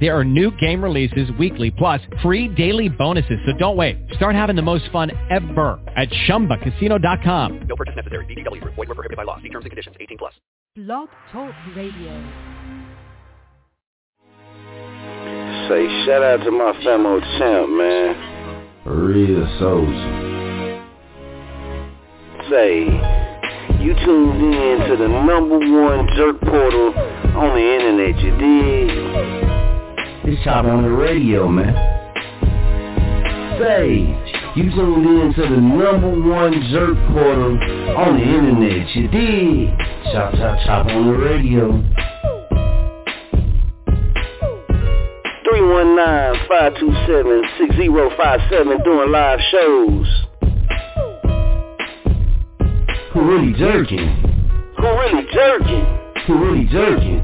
There are new game releases weekly, plus free daily bonuses. So don't wait. Start having the most fun ever at ChumbaCasino.com. No purchase necessary. VGW. Void were prohibited by law. See terms and conditions. 18 plus. Blog Talk Radio. Say shout out to my famo champ, man. Real soldier. Say, you tuned in to the number one jerk portal on the internet, you dig? It's Chop on the radio, man. Say, you tuned in to the number one jerk portal on the internet, you dig? Chop, chop, chop on the radio. 319-527-6057 doing live shows. Who really jerking? Who really jerking? Who really jerking?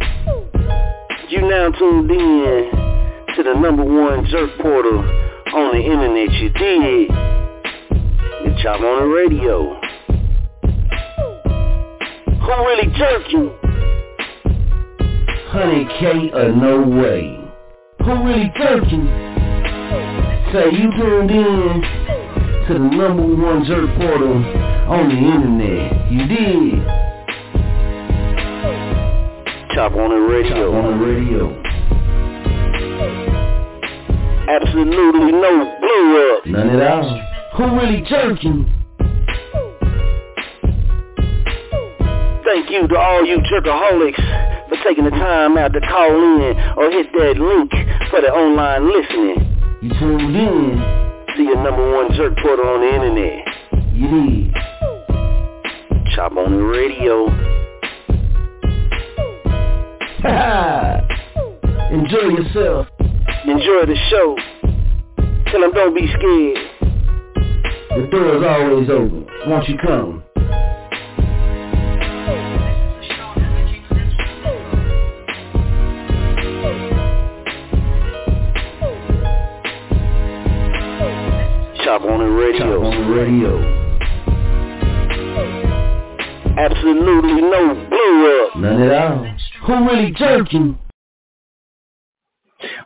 You now tuned in to the number one jerk portal on the internet, you did. Chop on the radio. Who really jerking? 100K or no way. Who really jerked you? Say you tuned in to the number one jerk portal on the internet. You did. Chop on the radio. Chop on the radio. Absolutely no blow up. None at all. Who really jerking? Thank you to all you jerkaholics for taking the time out to call in or hit that link for the online listening. You tuned in. See your number one jerk portal on the internet. You did. Chop on the radio. Enjoy yourself. Enjoy the show. Tell them don't be scared. The door is always open. Won't you come? Chop on the radio. Chop on the radio. Absolutely no blow up. None at all. Who really jerking?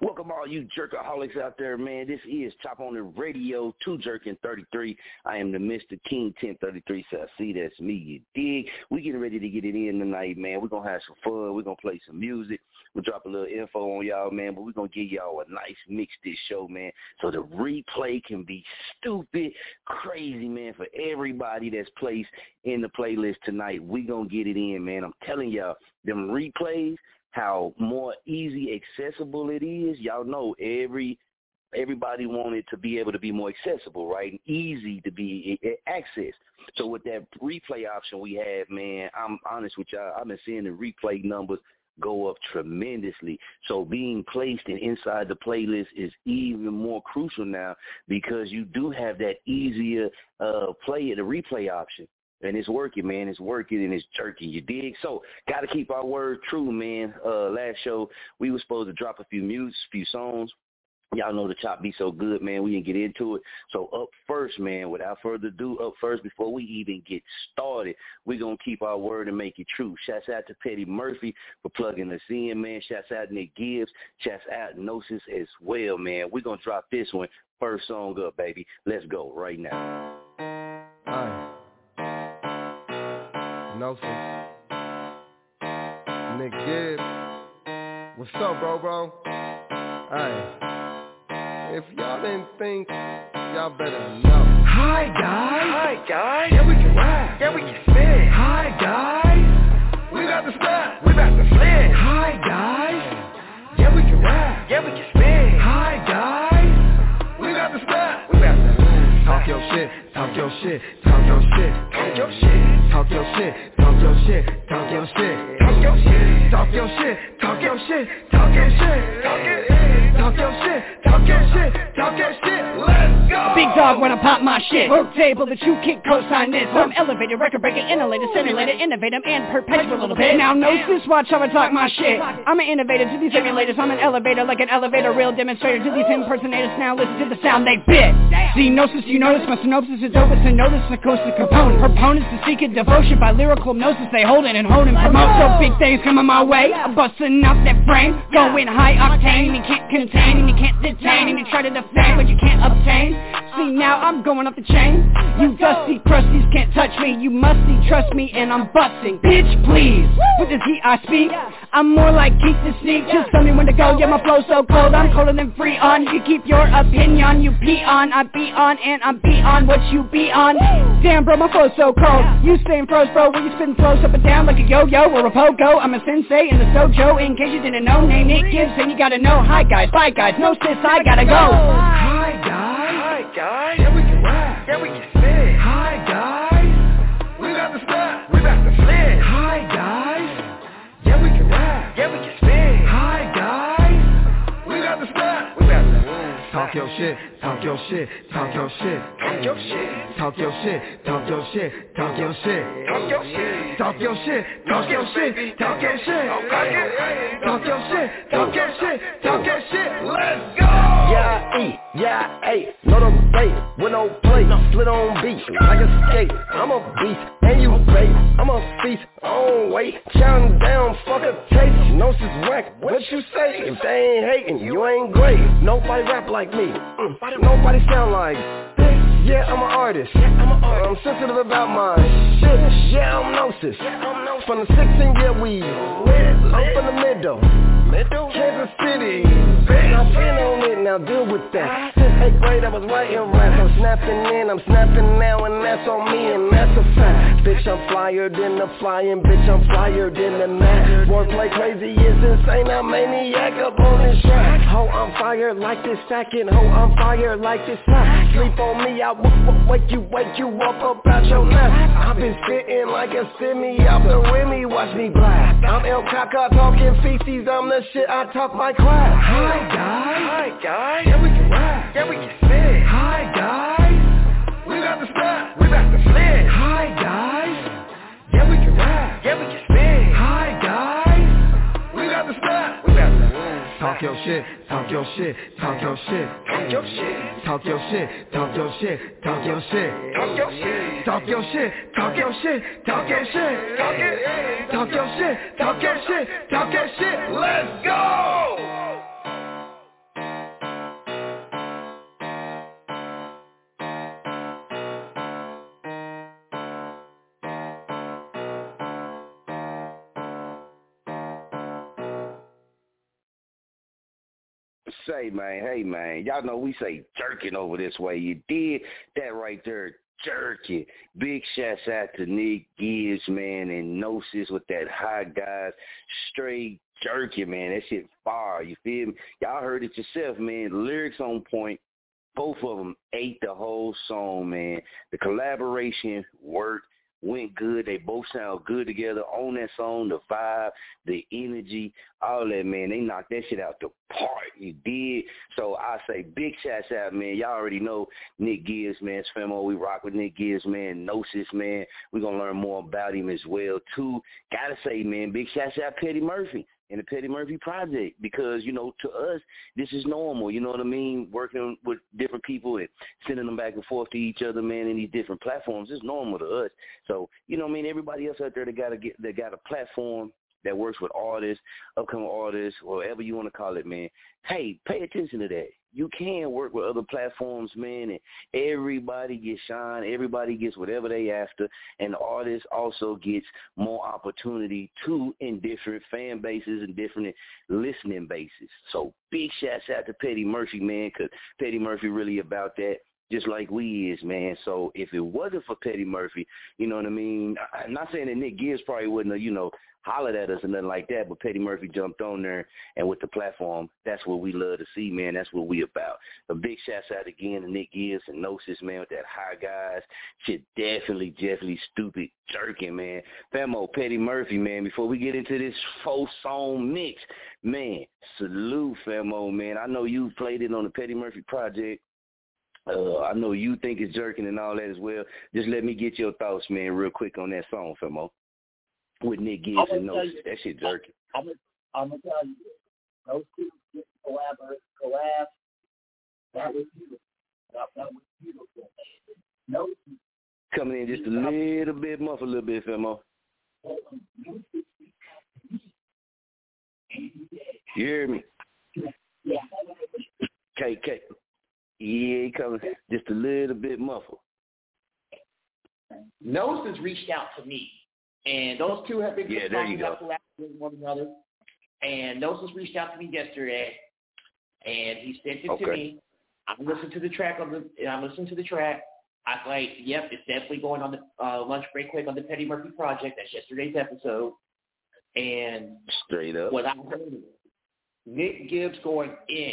Welcome all you jerkaholics out there, man. This is Chop on the Radio, 2 Jerkin 33. I am the Mr. King 1033, so I see that's me, you dig? We getting ready to get it in tonight, man. We're going to have some fun. We're going to play some music. We'll drop a little info on y'all, man, but we're going to give y'all a nice mix this show, man, so the replay can be stupid, crazy, man, for everybody that's placed in the playlist tonight. we going to get it in, man. I'm telling y'all, them replays, how more easy accessible it is. Y'all know every everybody wanted to be able to be more accessible, right? And easy to be accessed. So with that replay option we have, man, I'm honest with y'all, I've been seeing the replay numbers go up tremendously. So being placed in inside the playlist is even more crucial now because you do have that easier uh play the replay option. And it's working, man. It's working and it's jerking. You dig? So, got to keep our word true, man. Uh, last show we were supposed to drop a few mutes, a few songs. Y'all know the chop be so good, man. We didn't get into it. So up first, man, without further ado, up first, before we even get started, we're going to keep our word and make it true. Shouts out to Petty Murphy for plugging us in, man. Shouts out Nick Gibbs. Shouts out Gnosis as well, man. We're going to drop this one first song up, baby. Let's go right now. Gnosis. Nick Gibbs. What's up, bro, bro? Hey. If y'all didn't think, y'all better know. Hi, guys. Hi, guys. Yeah, we can rap. Yeah, we can spin. Hi, guys. We got the snap. We got the flip. Hi, guys. Yeah, we can rap. Yeah, we can spin. Talk your shit, talk your shit, talk your shit. Talk your shit. Talk your shit, talk your shit, talk your shit. Talk your shit. Talk your shit, talk your shit, talk your shit. Talk it. Talk your shit, talk your shit, talk your shit. Go. Big dog when I pop my shit. Work table that you can't co-sign this. I'm elevated, record breaker, innovator, simulated, innovative, and perpetual a little bit. Now this, watch how I talk my shit. I'm an innovator to these simulators. I'm an elevator like an elevator, real demonstrator to these impersonators. Now listen to the sound they bit. See, gnosis, you notice my synopsis is over to notice the coast of component. Proponents to seek a devotion by lyrical gnosis. They hold it and hold and promote. So big things coming my way. I'm busting up that frame. Going high octane. You can't contain and you can't detain. And you try to defend but you can't obtain. See, now I'm going up the chain. You dusty crusties can't touch me. You musty trust me and I'm busting. Bitch, please. With this heat I speak. I'm more like keep the sneak. Just tell me when to go. Yeah, my flow so cold. I'm colder than free on. You keep your opinion. You pee on. I be on and I'm be on what you be on. Damn, bro, my flow so cold. You staying froze, bro. When you spin flows up and down like a yo-yo or a pogo. I'm a sensei in the sojo. In case you didn't know, name it Gibbs. And you gotta know. Hi guys, bye guys. No sis, I gotta go. Hi guys. Yeah, we can rap. Yeah, we can Talk your shit, talk your shit, talk your shit. talk your shit. Talk your shit, talk your shit, talk your shit. Talk your shit. Talk your shit, talk your shit, talk your shit. Talk it. Talk your shit, talk your shit, talk your shit. Let's go! Yeah, I eat, yeah, I ate, no debate, with no plate, split on beat, like a skate, I'm a beast, and you bait, I'm a feast, on weight, chowing down, fuck a taste, no sis whack, what you say, if they ain't hating, you ain't great, nobody rap like me, mm, nobody sound like this. Yeah, I'm an artist. Yeah, I'm, an artist. I'm sensitive about my shit. Yeah, I'm gnosis. Yeah, I'm gnosis. From the 16 year weed. I'm from the middle. Kansas City. I've been on it, now deal with that. Since 8th grade I was writing raps. I'm snapping in, I'm snapping now, and that's on me, and that's a fact. Bitch, I'm flyer than the flying, bitch, I'm flyer than the mad. Wordplay crazy is insane, I'm maniac up on this track. Ho, I'm fire like this second, ho, I'm fire like this sack. Sleep on me, I w- w- wake you, wake you up about your nap. I've been spitting like a semi off the Remy, watch me blast. I'm El Caca talking feces, I'm the shit, I talk my crap. Hi guys. Hi guys. Yeah, we can rap. Yeah, we can spit. Hi guys. We got the stuff. We about to flip. Hi guys. Yeah, we can rap. Yeah, we can Talk your shit, talk your shit, talk your shit. talk your shit. Talk your shit, talk your shit, talk your shit. Talk your shit. Talk your shit, talk your shit, talk your shit. Talk it. Talk your shit, talk your shit, talk your shit. Let's go! Say, man, hey, man, y'all know we say jerking over this way. You did that right there, jerking. Big shouts out to Nick Gibbs, man, and Gnosis with that high guys, straight jerking, man. That shit fire, you feel me? Y'all heard it yourself, man. Lyrics on point. Both of them ate the whole song, man. The collaboration worked went good. They both sound good together on that song. The vibe, the energy, all that, man. They knocked that shit out the park. You did. So I say big shouts out, man. Y'all already know Nick Gibbs, man. It's Femo. We rock with Nick Gibbs, man. Gnosis, man. We're going to learn more about him as well, too. Got to say, man, big shouts out Petty Murphy and the Petty Murphy Project because, you know, to us, this is normal. You know what I mean? Working with different people and sending them back and forth to each other, man, in these different platforms is normal to us. So, you know I mean? Everybody else out there that got to get, that got a platform that works with artists, upcoming artists, whatever you want to call it, man. Hey, pay attention to that. You can work with other platforms, man, and everybody gets shine. Everybody gets whatever they after, and the artist also gets more opportunity too in different fan bases and different listening bases. So big shouts out to Petty Murphy, man, because Petty Murphy really about that just like we is, man. So if it wasn't for Petty Murphy, you know what I mean? I'm not saying that Nick Gibbs probably wouldn't have, you know, hollered at us or nothing like that, but Petty Murphy jumped on there and with the platform, that's what we love to see, man. That's what we about. A big shouts out again to Nick Gibbs and Gnosis, man, with that high guys. Shit definitely, definitely stupid jerking, man. Famo, Petty Murphy, man, before we get into this full song mix, man, salute Famo, man. I know you played it on the Petty Murphy project Uh, I know you think it's jerking and all that as well. Just let me get your thoughts, man, real quick on that song, Femo. With Nick Gibbs and Notes. That shit jerking. I'm gonna, I'm gonna tell you, those two collaborate, collab. That was beautiful. That, that was beautiful. No. Coming in just a little bit, muff a little bit, Femo. You hear me? Yeah. K K. Yeah, he coming just a little bit muffled. Gnosis reached out to me, and those two have been yeah, you go. collaborating one another. And has reached out to me yesterday, and he sent it okay. to me. I'm listening to the track on the. I'm listening to the track. I was like, yep, it's definitely going on the uh, lunch break quick on the Petty Murphy Project. That's yesterday's episode. And straight up, what I heard, Nick Gibbs going in.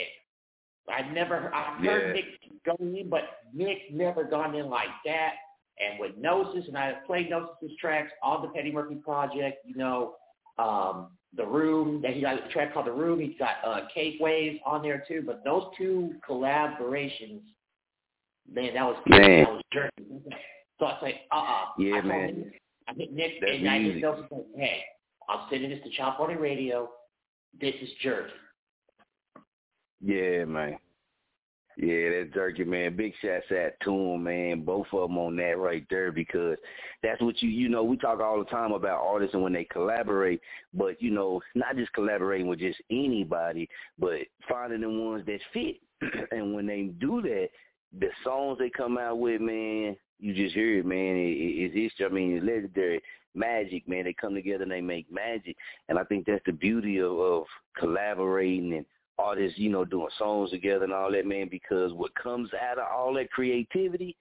I never, I've heard yeah. Nick going in, but Nick never gone in like that. And with Gnosis, and I have played Gnosis' tracks on the Petty Murphy Project, you know, um, The Room, that he got a track called The Room. He's got uh, Cake Waves on there too. But those two collaborations, man, that was man. that was jerky. So I say, uh-uh. Yeah, I man. I think Nick, That's and I just know, hey, I'm sending this to Chop on the Radio. This is jerky. Yeah, man. Yeah, that jerky man. Big shots out to him, man. Both of them on that right there because that's what you you know we talk all the time about artists and when they collaborate, but you know not just collaborating with just anybody, but finding the ones that fit. and when they do that, the songs they come out with, man, you just hear it, man. It, it, it's I mean, it's legendary magic, man. They come together and they make magic, and I think that's the beauty of, of collaborating and artists, you know, doing songs together and all that, man, because what comes out of all that creativity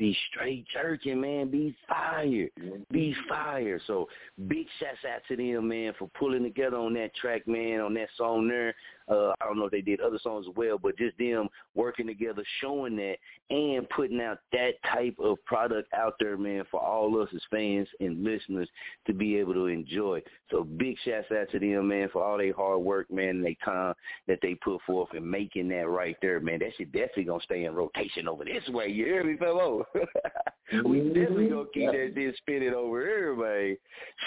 be straight jerking, man. Be fire. Be fire. So big shouts out to them, man, for pulling together on that track, man, on that song there. Uh, I don't know if they did other songs as well, but just them working together, showing that, and putting out that type of product out there, man, for all us as fans and listeners to be able to enjoy. So big shouts out to them, man, for all their hard work, man, and their time that they put forth in making that right there, man. That shit definitely gonna stay in rotation over this way. You hear me, fellow? we definitely gonna keep that shit spinning over everybody.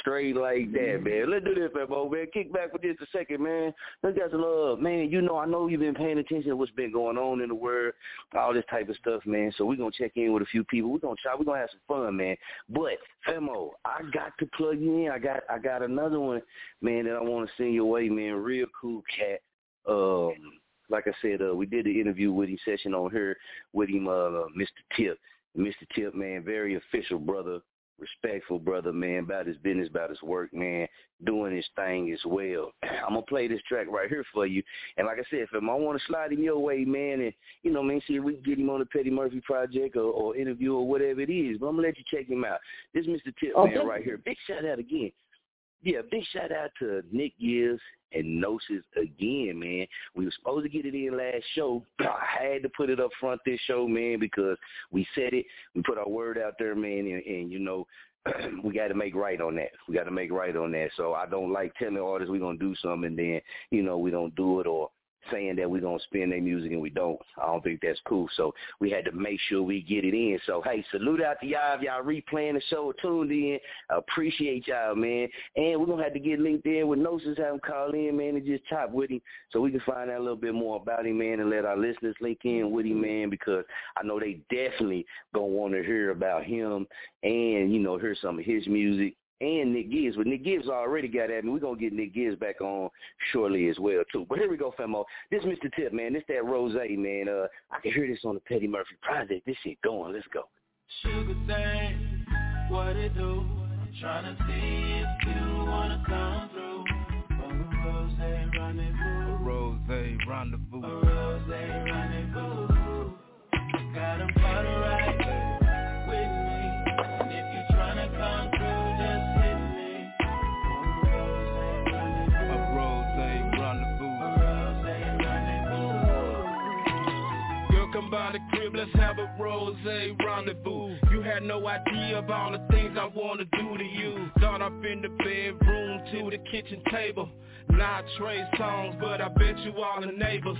Straight like that, man. Let's do this, Femo, man. Kick back for just a second, man. Let's get some love, man. You know, I know you've been paying attention to what's been going on in the world, all this type of stuff, man. So we're gonna check in with a few people. We're gonna try. We're gonna have some fun, man. But Femo, I got to plug you in. I got, I got another one, man, that I want to send your way, man. Real cool cat. Um, like I said, uh, we did the interview with him session on here with him, uh, Mr. Tip. Mr. Tip, man, very official brother, respectful brother, man, about his business, about his work, man, doing his thing as well. I'm gonna play this track right here for you. And like I said, if I want to slide him your way, man, and you know, man, see if we can get him on the Petty Murphy project or, or interview or whatever it is. But I'm gonna let you check him out. This is Mr. Tip, Okay. man, right here. Big shout out again. Yeah, big shout out to Nick Gibbs and Gnosis again, man. We were supposed to get it in last show. I had to put it up front this show, man, because we said it. We put our word out there, man, and, and you know, we got to make right on that. We got to make right on that. So I don't like telling artists we're gonna do something and then you know we don't do it or saying that we're gonna spin their music and we don't. I don't think that's cool. So we had to make sure we get it in. So hey, salute out to y'all if y'all replaying the show tuned in. Appreciate y'all, man. And we're gonna have to get linked in with Gnosis, have him call in, man, and just chop with him so we can find out a little bit more about him, man, and let our listeners link in with him, man, because I know they definitely gonna want to hear about him and, you know, hear some of his music and Nick Gibbs. But Nick Gibbs already got at me. We're going to get Nick Gibbs back on shortly as well, too. But here we go, Femo. This Mr. Tip, man. This that Rose, man. Uh, I can hear this on the Petty Murphy Project. This shit going. Let's go. Sugar thing, what it do? I'm trying to see if you wanna come through. A rose rendezvous. A rose rendezvous. A rose rendezvous. Got 'em party right by the crib, let's have a rose rendezvous. You had no idea of all the things I wanna do to you. Start up in the bedroom, to the kitchen table. Not trade songs, but I bet you all the neighbors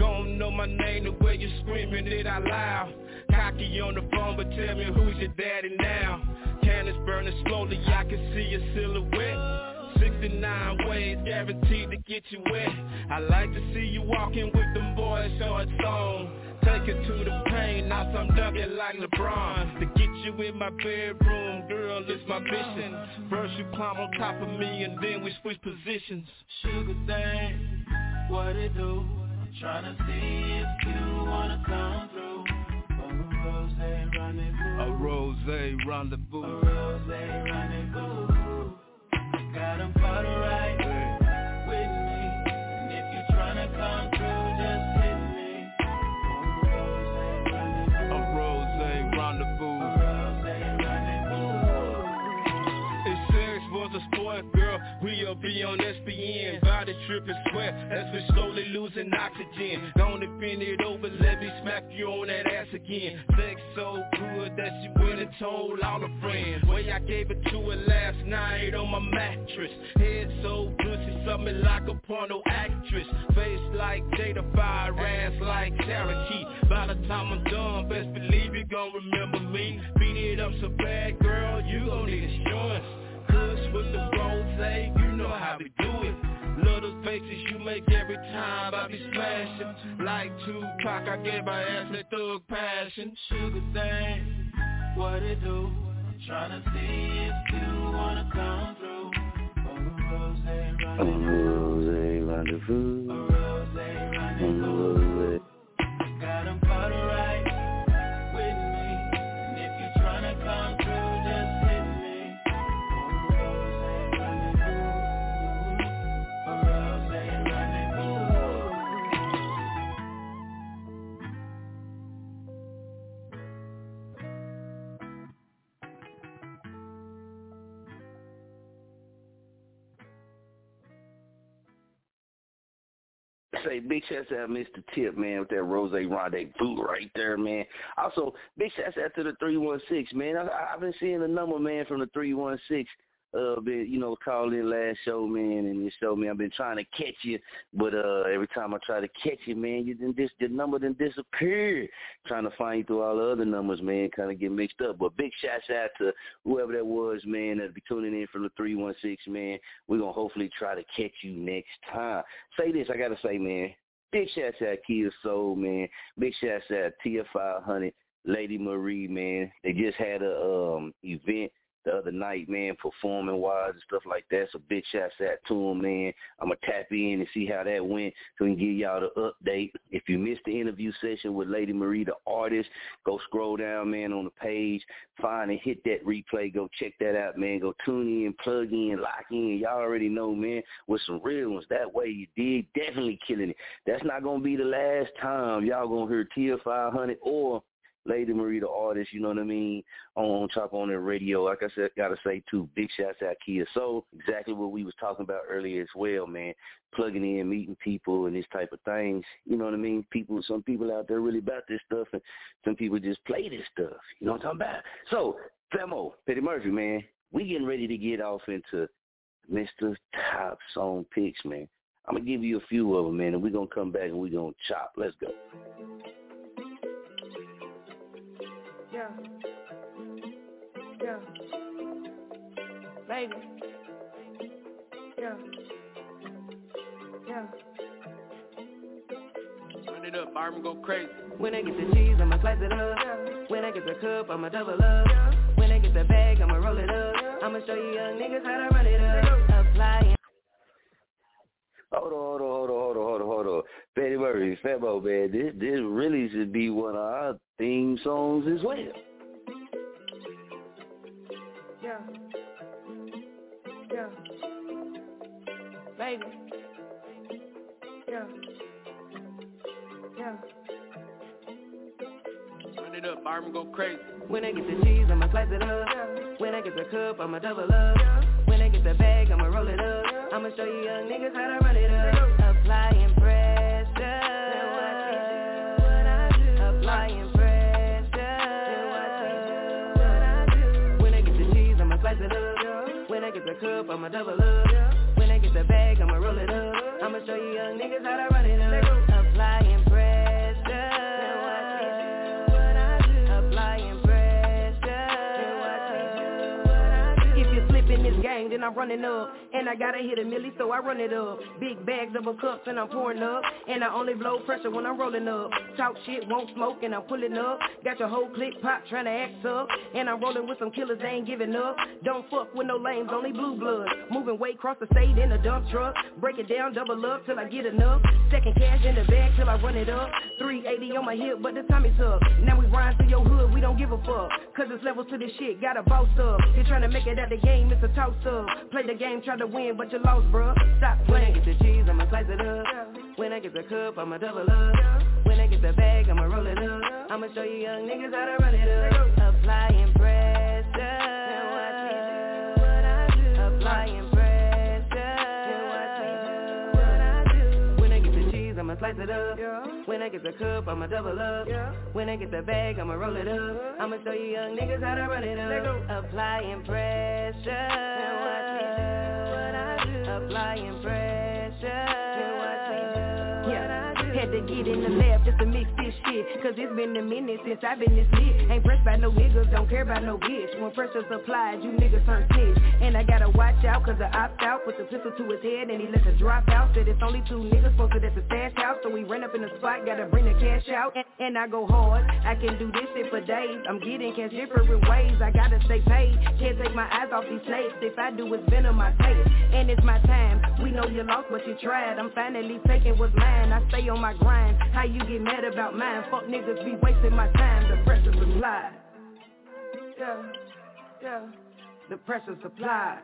Gon' know my name the way you screaming it out loud Cocky on the phone, but tell me who's your daddy now Cannons burning slowly, I can see your silhouette 69 ways guaranteed to get you wet I like to see you walking with them boys shorts on Take it to the pain, now I'm dunking like LeBron. To get you in my bedroom, girl, it's my mission. First you climb on top of me and then we switch positions. Sugar thing, what it do? I'm trying to see if you wanna come through. A rose rendezvous. A rose rendezvous. A rose rendezvous. Got them for the right tripping sweat as we slowly losing oxygen. Don't bend it over, let me smack you on that ass again. Sex so good that she went and told all her friends. Way I gave it to her last night on my mattress. Head so good, she something like a porno actress. Face like Jada Fire, ass like Cherokee By the time I'm done, best believe you gon' remember me. Beat it up so bad, girl, you gon' need insurance Kush with the rose, you know how we do it. Little faces you make every time I be smashing. Like Tupac, I gave my ass that thug passion. Sugar thing, what it do? To see if you wanna come through. A rose rendezvous A rose rendezvous A rose rendezvous Say big shouts out Mr. Tip, man, with that Rose Rendezvous right there, man. Also, big shouts out to the 316, man. I, I've been seeing the number, man, from the 316. Uh, been, you know, called in last show, man, and you showed me I've been trying to catch you, but uh, every time I try to catch you, man, you then dis- the number then disappeared. Trying to find you through all the other numbers, man, kind of get mixed up. But big shout out to whoever that was, man, that be tuning in from the 316, man. We're to hopefully try to catch you next time. Say this, I got to say, man, big shout out Kia Soul, man. Big shout out TF500, Lady Marie, man. They just had a um event the other night, man, performing wise and stuff like that. So big shouts out to them, man. I'm going to tap in and see how that went so we can give y'all the update. If you missed the interview session with Lady Marie, the artist, go scroll down, man, on the page, find and hit that replay. Go check that out, man. Go tune in, plug in, lock in. Y'all already know, man, with some real ones. That way you dig, definitely killing it. That's not to be the last time y'all to hear TF500 or Lady Marie, the artist, you know what I mean, on, on Chop on the radio. Like I said, gotta say too, big shouts out Kia So exactly what we was talking about earlier as well, man. Plugging in, meeting people and this type of things. You know what I mean? People some people out there really about this stuff and some people just play this stuff. You know what I'm talking about? So, Femo, Petty Murphy, man, we getting ready to get off into Mr. Top Song Picks, man. I'm gonna give you a few of them, man, and we're gonna come back and we're gonna chop. Let's go. Yeah. Yeah. Baby. Yeah. Yeah. Run it up, Arm go crazy. When I get the cheese, I'ma slice it up. When I get the cup, I'ma double up. When I get the bag, I'ma roll it up. I'ma show you young niggas how to run it up. Apply Hold on, hold on, hold on, hold on, hold on, hold on. Betty Murray, Fabo, man, this this really should be one of our theme songs as well. Yeah. Yeah. Baby. Yeah. Yeah. Run it up, Arm go crazy. When I get the cheese, I'ma slice it up. When I get the cup, I'ma double up. When I get the bag, I'ma roll it up. I'ma show you young niggas how to run it up. Applying pressure. Applying pressure. When I get the cheese, I'ma slice it up. When I get the cup, I'ma double up. When I get the bag, I'ma roll it up. I'ma show you young niggas how to run it up. Applying pressure. I'm running up. And I gotta hit a milli, so I run it up. Big bags of a cups and I'm pouring up. And I only blow pressure when I'm rolling up. Talk shit, won't smoke, and I'm pulling up. Got your whole clique pop trying to act up. And I'm rolling with some killers, they ain't giving up. Don't fuck with no lames, only blue blood. Moving way across the state in a dump truck. Break it down, double up till I get enough. Second cash in the bag till I run it up. 380 on my hip, but the Tommy's up. Now we ride through your hood, we don't give a fuck. Cause it's levels to this shit, gotta boss up. You're trying to make it at the game, it's a toss up. Play the game, try to win, but you lost, bruh. Stop playing. When I get the cheese, I'ma slice it up. When I get the cup, I'ma double up. When I get the bag, I'ma roll it up. I'ma show you young niggas how to run it up. Applying pressure. Applying slice it up. When I get the cup, I'ma double up. When I get the bag, I'ma roll it up. I'ma show you young niggas how to run it up. Applying pressure. Now watch me do what I do. Applying pressure. To get in the lab just to mix this shit. Cause it's been a minute since I've been this lit. Ain't pressed by no niggas, don't care about no bitch. When pressure's applied, you niggas turn snitch. And I gotta watch out cause I opt out. Put the pistol to his head and he let the drop out. Said it's only two niggas posted at the stash house. So we ran up in the spot, gotta bring the cash out. And, I go hard, I can do this shit for days. I'm getting cash different ways, I gotta stay paid. Can't take my eyes off these snakes If I do, it's venom my taste And it's my time, we know you lost but you tried. I'm finally taking what's mine, I stay on my How you get mad about mine? Fuck niggas be wasting my time The pressure supply Yeah, yeah The pressure supply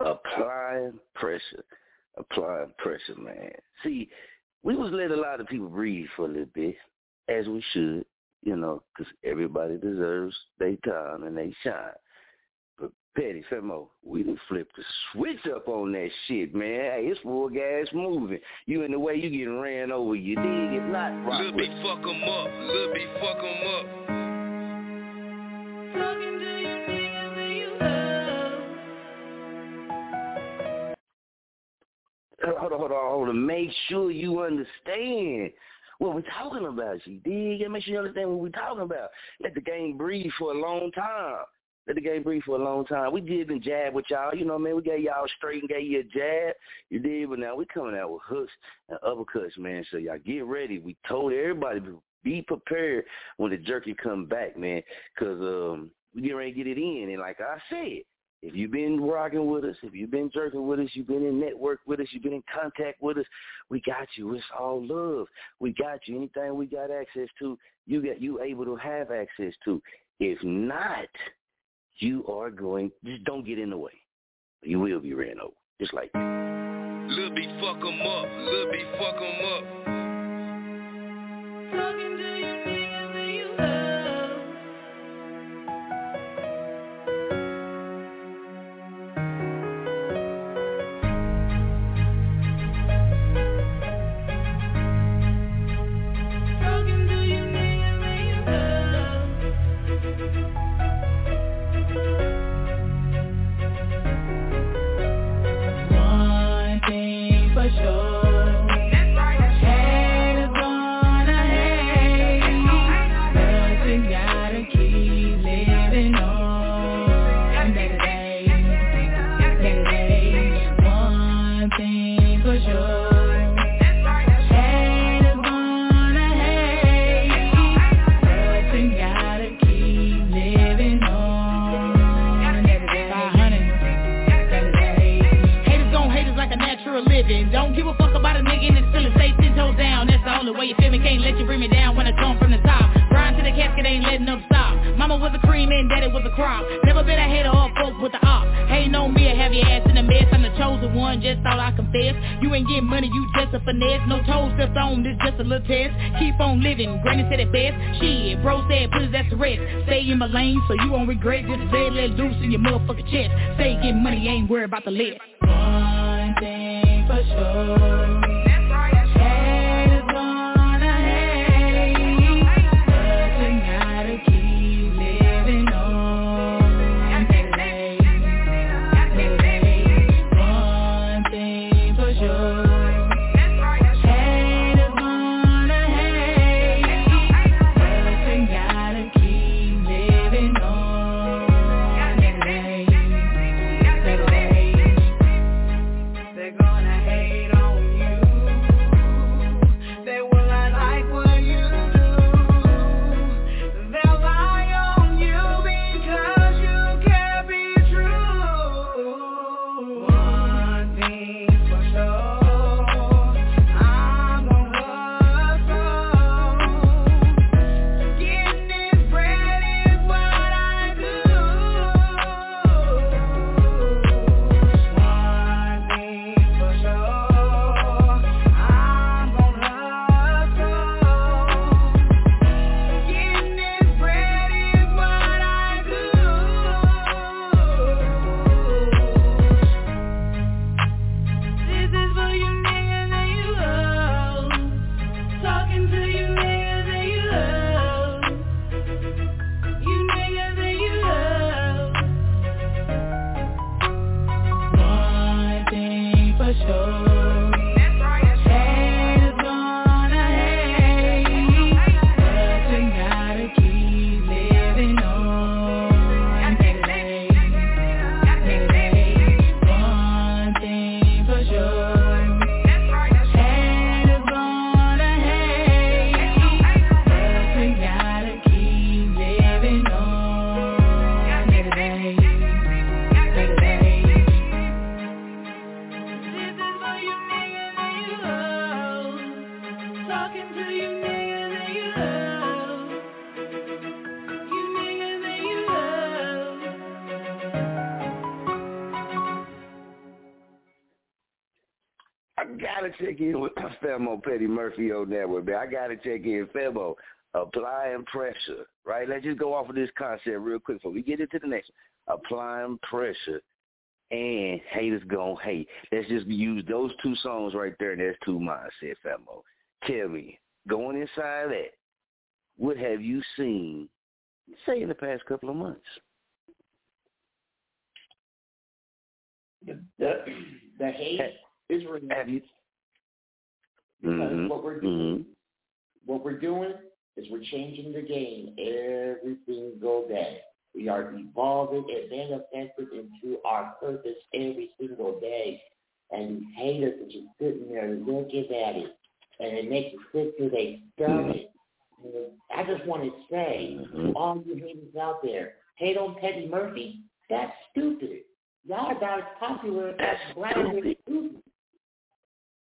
Applying pressure. Applying pressure, man. See, we was letting a lot of people breathe for a little bit, as we should, you know, 'cause everybody deserves their time and they shine. But Petty Femo, we done flipped the switch up on that shit, man. Hey, it's full gas moving. You in the way, you getting ran over. You dig? If not, rock Lil' B fuck 'em up, Lil' B fuck 'em up. Hold on, hold on. Make sure you understand what we're talking about. You dig? Make sure you understand what we're talking about. Let the game breathe for a long time. Let the game breathe for a long time. We did and jab with y'all. You know what I mean? We gave y'all straight and gave you a jab. You did, but now we coming out with hooks and uppercuts, man. So y'all get ready. We told everybody be prepared when the jerky come back, man, because um, we get ready to get it in. And like I said, if you've been rocking with us, if you've been jerking with us, you've been in network with us, you've been in contact with us, we got you. It's all love. We got you. Anything we got access to, you got you able to have access to. If not, you are going just don't get in the way. You will be ran over. Just like that. Lil' B fuck 'em up, Lil' B fuck 'em up. You ain't getting money, you just a finesse. No toes stepped on, this just a little test. Keep on living, granny said it best. Shit, bro said put his ass to rest. Stay in my lane so you won't regret. Just say let loose in your motherfucking chest. Say get money, ain't worried about the list. One thing for sure. Check in with Femo Petty Murphy on that one, man. I gotta check in. Femo, applying pressure, right? Let's just go off of this concept real quick before we get into the next. one. Applying pressure and haters gonna hate. Let's just use those two songs right there, and that's two mindset, Femo. Tell me, going inside that, what have you seen, say, in the past couple of months? The, the, the hate is real. Have you? Because Mhm, what we're doing, mhm. what we're doing is we're changing the game every single day. We are evolving and manifesting into our purpose every single day. And these haters are just sitting there looking at it. And it makes it sick to their stomach. And I just want to say to all you haters out there, hate on Petty Murphy, that's stupid. Y'all are about as popular as Brown with Putin.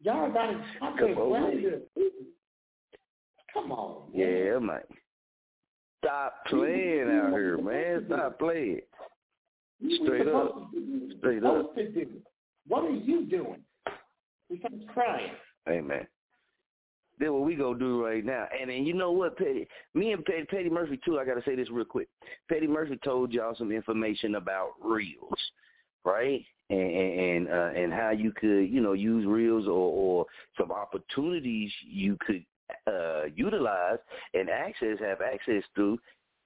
Y'all about as popular as Come on, man. Come on. man. Yeah, man. Stop playing out here, man. Stop playing. Straight up. supposed to do- Straight up. supposed to do. What are you doing? Besides crying. Hey, man. Then what we gonna do right now, and then you know what, Petty, me and Petty, Petty Murphy too. I gotta say this real quick. Petty Murphy told y'all some information about reels, right? And and uh, and how you could, you know, use reels or or some opportunities you could uh utilize and access, have access to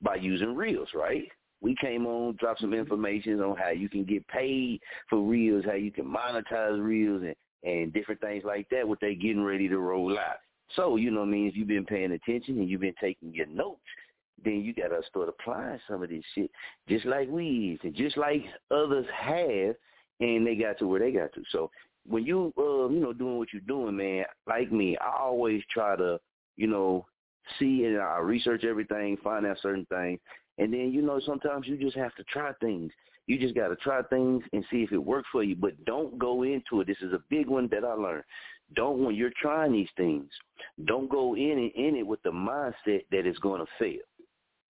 by using reels, right? We came on, dropped some information on how you can get paid for reels, how you can monetize reels, and and different things like that. What they getting ready to roll out. So you know, what I mean, if you've been paying attention and you've been taking your notes, then you gotta start applying some of this shit, just like we is, and just like others have, and they got to where they got to. So when you, uh, you know, doing what you're doing, man, like me, I always try to, you know, see and I research everything, find out certain things, and then you know, sometimes you just have to try things. You just got to try things and see if it works for you, but don't go into it. This is a big one that I learned. Don't when you're trying these things, don't go in it, in it with the mindset that it's going to fail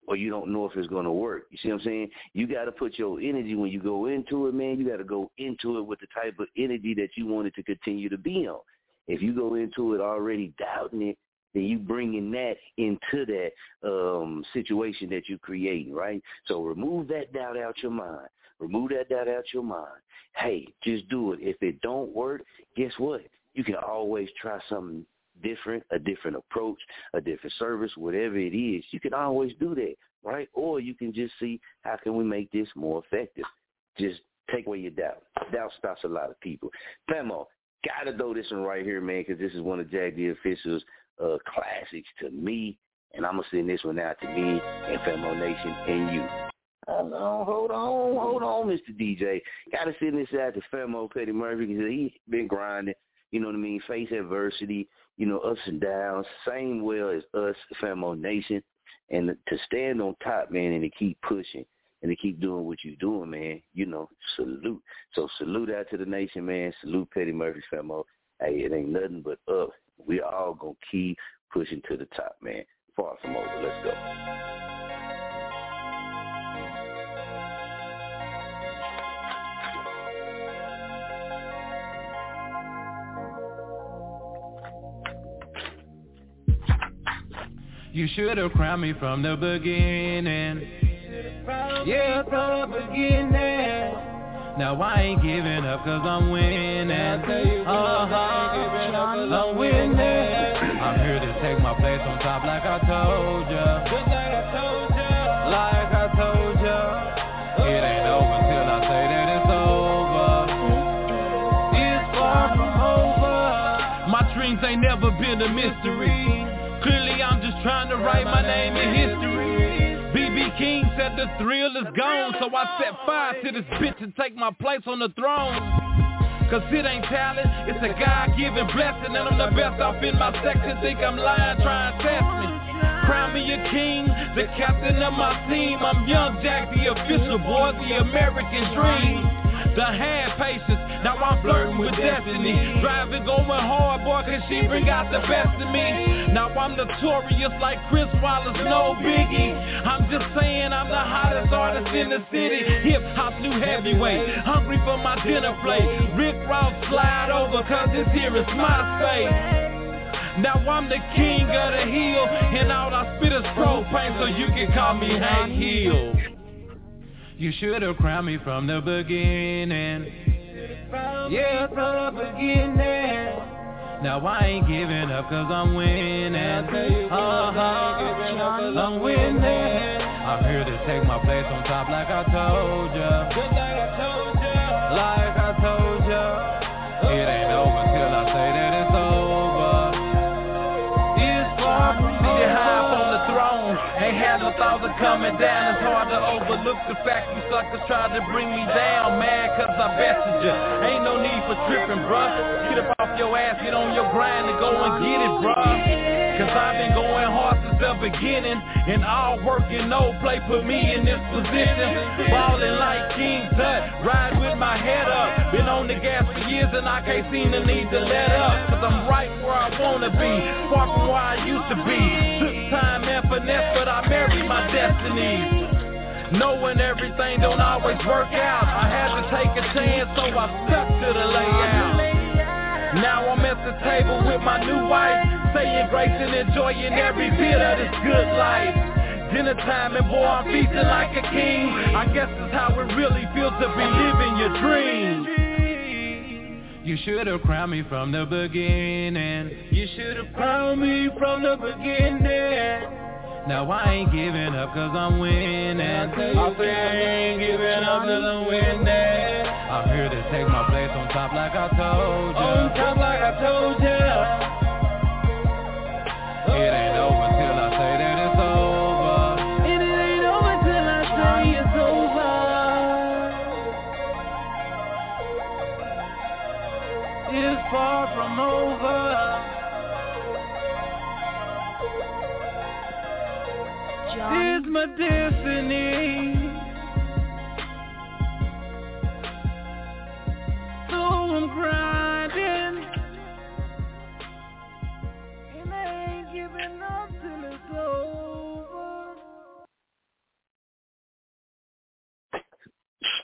or you don't know if it's going to work. You see what I'm saying? You got to put your energy when you go into it, man. You got to go into it with the type of energy that you want it to continue to be on. If you go into it already doubting it, then you bringing that into that um situation that you're creating, right? So remove that doubt out your mind. Remove that doubt out your mind. Hey, just do it. If it don't work, guess what? You can always try something different, a different approach, a different service, whatever it is. You can always do that, right? Or you can just see how can we make this more effective. Just take away your doubt. Doubt stops a lot of people. Famo, gotta throw this one right here, man, because this is one of Jack the Official's uh, classics to me, and I'm gonna send this one out to me and Famo Nation and you. Hold on, hold on, hold on, Mr. DJ. Gotta send this out to Famo Petty Murphy because he's been grinding. You know what I mean? Face adversity, you know, ups and downs, same well as us, Famo Nation, and to stand on top, man, and to keep pushing and to keep doing what you're doing, man. You know, salute. So salute out to the nation, man. Salute Petty Murphy, Famo. Oh, hey, it ain't nothing but up. We all gonna keep pushing to the top, man. Far from over. Let's go. You should have crowned me from the beginning. Yeah, from the beginning. Now I ain't giving up cause I'm winning. Uh-huh. I'm winning. I'm here to take my place on top like I told ya. Like I told ya. It ain't over till I say that it's over. It's far from over. My dreams ain't never been a mystery. Trying to write my name in history. BB King said the thrill is gone, so I set fire to this bitch and take my place on the throne. Cause it ain't talent, it's a God-given blessing And I'm the best off in my section Think I'm lying, try and test me Crown me a king, the captain of my team I'm young Jack, the official boy, the American dream the hand patience, now I'm flirting with destiny. Driving, going hard, boy, cause she bring out the best in me. Now I'm notorious like Chris Wallace, no biggie. I'm just saying I'm the hottest artist in the city. Hip-hop new heavyweight, hungry for my dinner plate. Rick Ross slide over, cause this here is my space. Now I'm the king of the hill, and all I spit is propane, so you can call me Hank Hill. You should have crowned me from the beginning. Yeah, from the beginning. Now I ain't giving up cause I'm winning. Uh-huh. I'm winning. I'm here to take my place on top like I told ya. Like I told coming down. It's hard to overlook the fact you suckers tried to bring me down. Mad cause I bested ya. Ain't no need for tripping, bruh. Get up off your ass, get on your grind and go and get it, bruh. Cause I've been going hard since the beginning. And all work and no play put me in this position. Ballin' like King Tut, ride with my head up. Been on the gas for years and I can't seem to need to let up. Cause I'm right where I wanna be, far from where I used to be. Took time and finesse, but I married my destiny. Knowing everything don't always work out. I had to take a chance, so I stuck to the layout. Now I'm at the table with my new wife, saying grace and enjoying every bit of this good life. Dinner time and boy, I'm feasting like a king. I guess it's how it really feels to be living your dreams. You should have crowned me from the beginning. You should have crowned me from the beginning. Now I ain't giving up cause I'm winning. I say I ain't giving up cause I'm winning. I'm here to take my place on top like I told ya. On top like I told ya. It ain't over till I say that it's over. And it ain't over till I say it's over. It's far from over. It's my destiny. So I'm grinding. And I ain't giving up till it's over.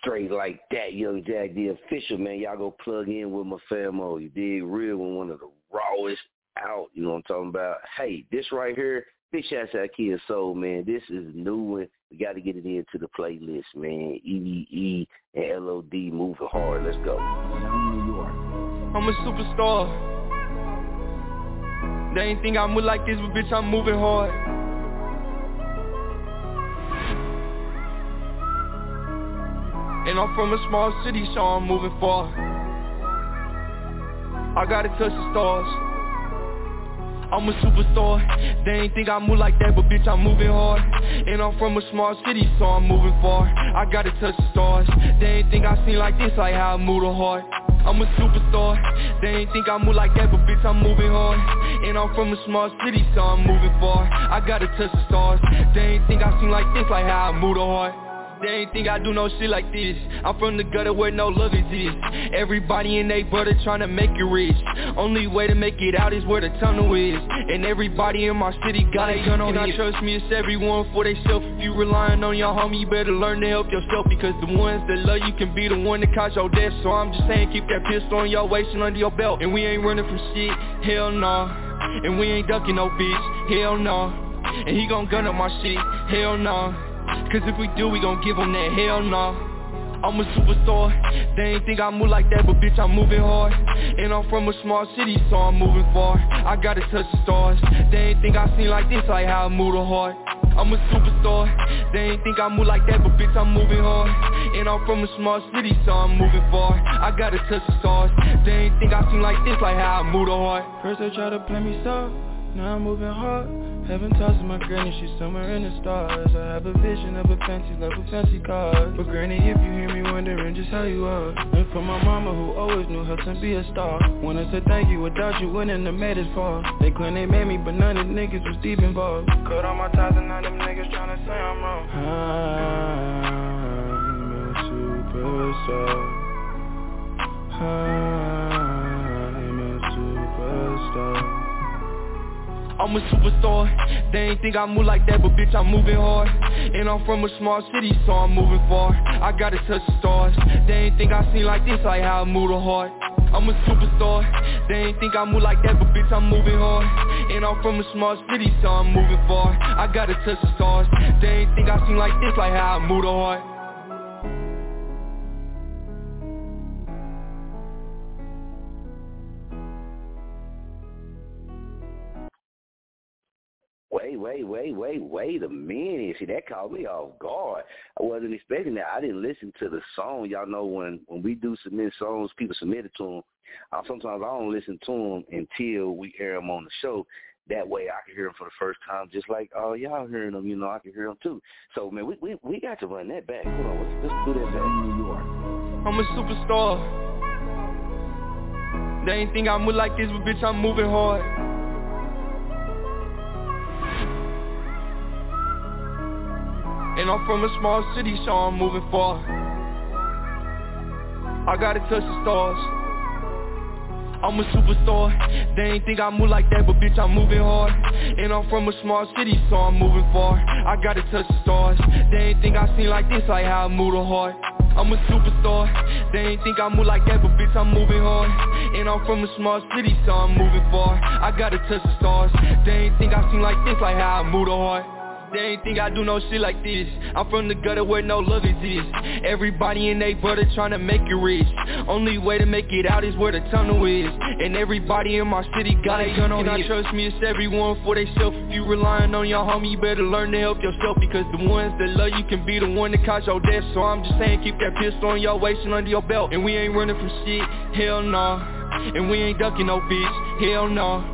Straight like that, Young Jack, the official, man. Y'all go plug in with my famo. You dig? Real one, one of the rawest out. You know what I'm talking about? Hey, this right here, Big shout out to Kia Soul, man. This is new one. We got to get it into the playlist, man. EVE and LOD moving hard. Let's go. I'm a superstar. They ain't think I move like this, but bitch, I'm moving hard. And I'm from a small city, so I'm moving far. I gotta touch the stars. I'm a superstar. They ain't think I move like that, but bitch, I'm moving hard. And I'm from a small city, so I'm moving far. I gotta touch the stars. They ain't think I seen like this, like how I move the heart. I'm a superstar. They ain't think I move like that, but bitch, I'm moving hard. And I'm from a small city, so I'm moving far. I gotta touch the stars. They ain't think I seen like this, like how I move the heart. They ain't think I do no shit like this. I'm from the gutter where no love exists. Everybody and they brother tryna make it rich. Only way to make it out is where the tunnel is. And everybody in my city got a gun on it. trust me, it's everyone for theyself. If you relying on your homie, you better learn to help yourself. Because the ones that love you can be the one that cause your death. So I'm just saying keep that pistol on your waist and under your belt. And we ain't running from shit, hell nah. And we ain't ducking no bitch, hell nah. And he gon' gun up my shit, hell nah Cause if we do, we gon' give them that hell nah. I'm a superstar. They ain't think I move like that, but bitch, I'm moving hard. And I'm from a small city, so I'm moving far. I gotta touch the stars. They ain't think I seen like this, like how I move the heart. I'm a superstar. They ain't think I move like that, but bitch, I'm moving hard. And I'm from a small city, so I'm moving far. I gotta touch the stars. They ain't think I seen like this, like how I move the heart. First they try to play me soft Now I'm moving hard Heaven tosses my granny, she's somewhere in the stars. I have a vision of a fancy life with fancy cars But granny, if you hear me wondering just how you are And for my mama who always knew how to be a star Wanna say thank you, without you wouldn't have made this far. They claim they made me, but none of the niggas was deep involved. Cut all my ties and none of them niggas tryna say I'm wrong. I'm a superstar. I'm a superstar I'm a superstar. They ain't think I move like that, but bitch, I'm moving hard. And I'm from a small city, so I'm moving far. I gotta touch the stars. They ain't think I seen like this, like how I move the heart. I'm a superstar. They ain't think I move like that, but bitch, I'm moving hard. And I'm from a small city, so I'm moving far. I gotta touch the stars. They ain't think I seen like this, like how I move the heart Wait, wait, wait, wait, wait a minute. See, that caught me off guard. I wasn't expecting that. I didn't listen to the song. Y'all know when when we do submit songs, people submit it to them. Uh, sometimes I don't listen to them until we hear them on the show. That way I can hear them for the first time, just like oh y'all hearing them. You know, I can hear them too. So man, we we we got to run that back. Hold on, let's, let's do that back. New York. I'm a superstar They ain't think I move like this, but bitch, I'm moving hard And I'm from a small city, so I'm moving far. I gotta touch the stars. I'm a superstar. They ain't think I move like that, but bitch, I'm moving hard. And I'm from a small city, so I'm moving far. I gotta touch the stars. They ain't think I seen like this, like how I move the heart. I'm a superstar. They ain't think I move like that, but bitch, I'm moving hard. And I'm from a small city, so I'm moving far. I gotta touch the stars. They ain't think I seen like this, like how I move the heart they ain't think I do no shit like this. I'm from the gutter where no love exists. Everybody and they brother tryna make it rich. Only way to make it out is where the tunnel is. And everybody in my city got a gun on it. trust me, it's everyone for they self If you relying on your homie, you better learn to help yourself. Because the ones that love you can be the one that cause your death. So I'm just saying keep that pistol on your waist and under your belt. And we ain't running from shit, hell nah And we ain't ducking no bitch, hell nah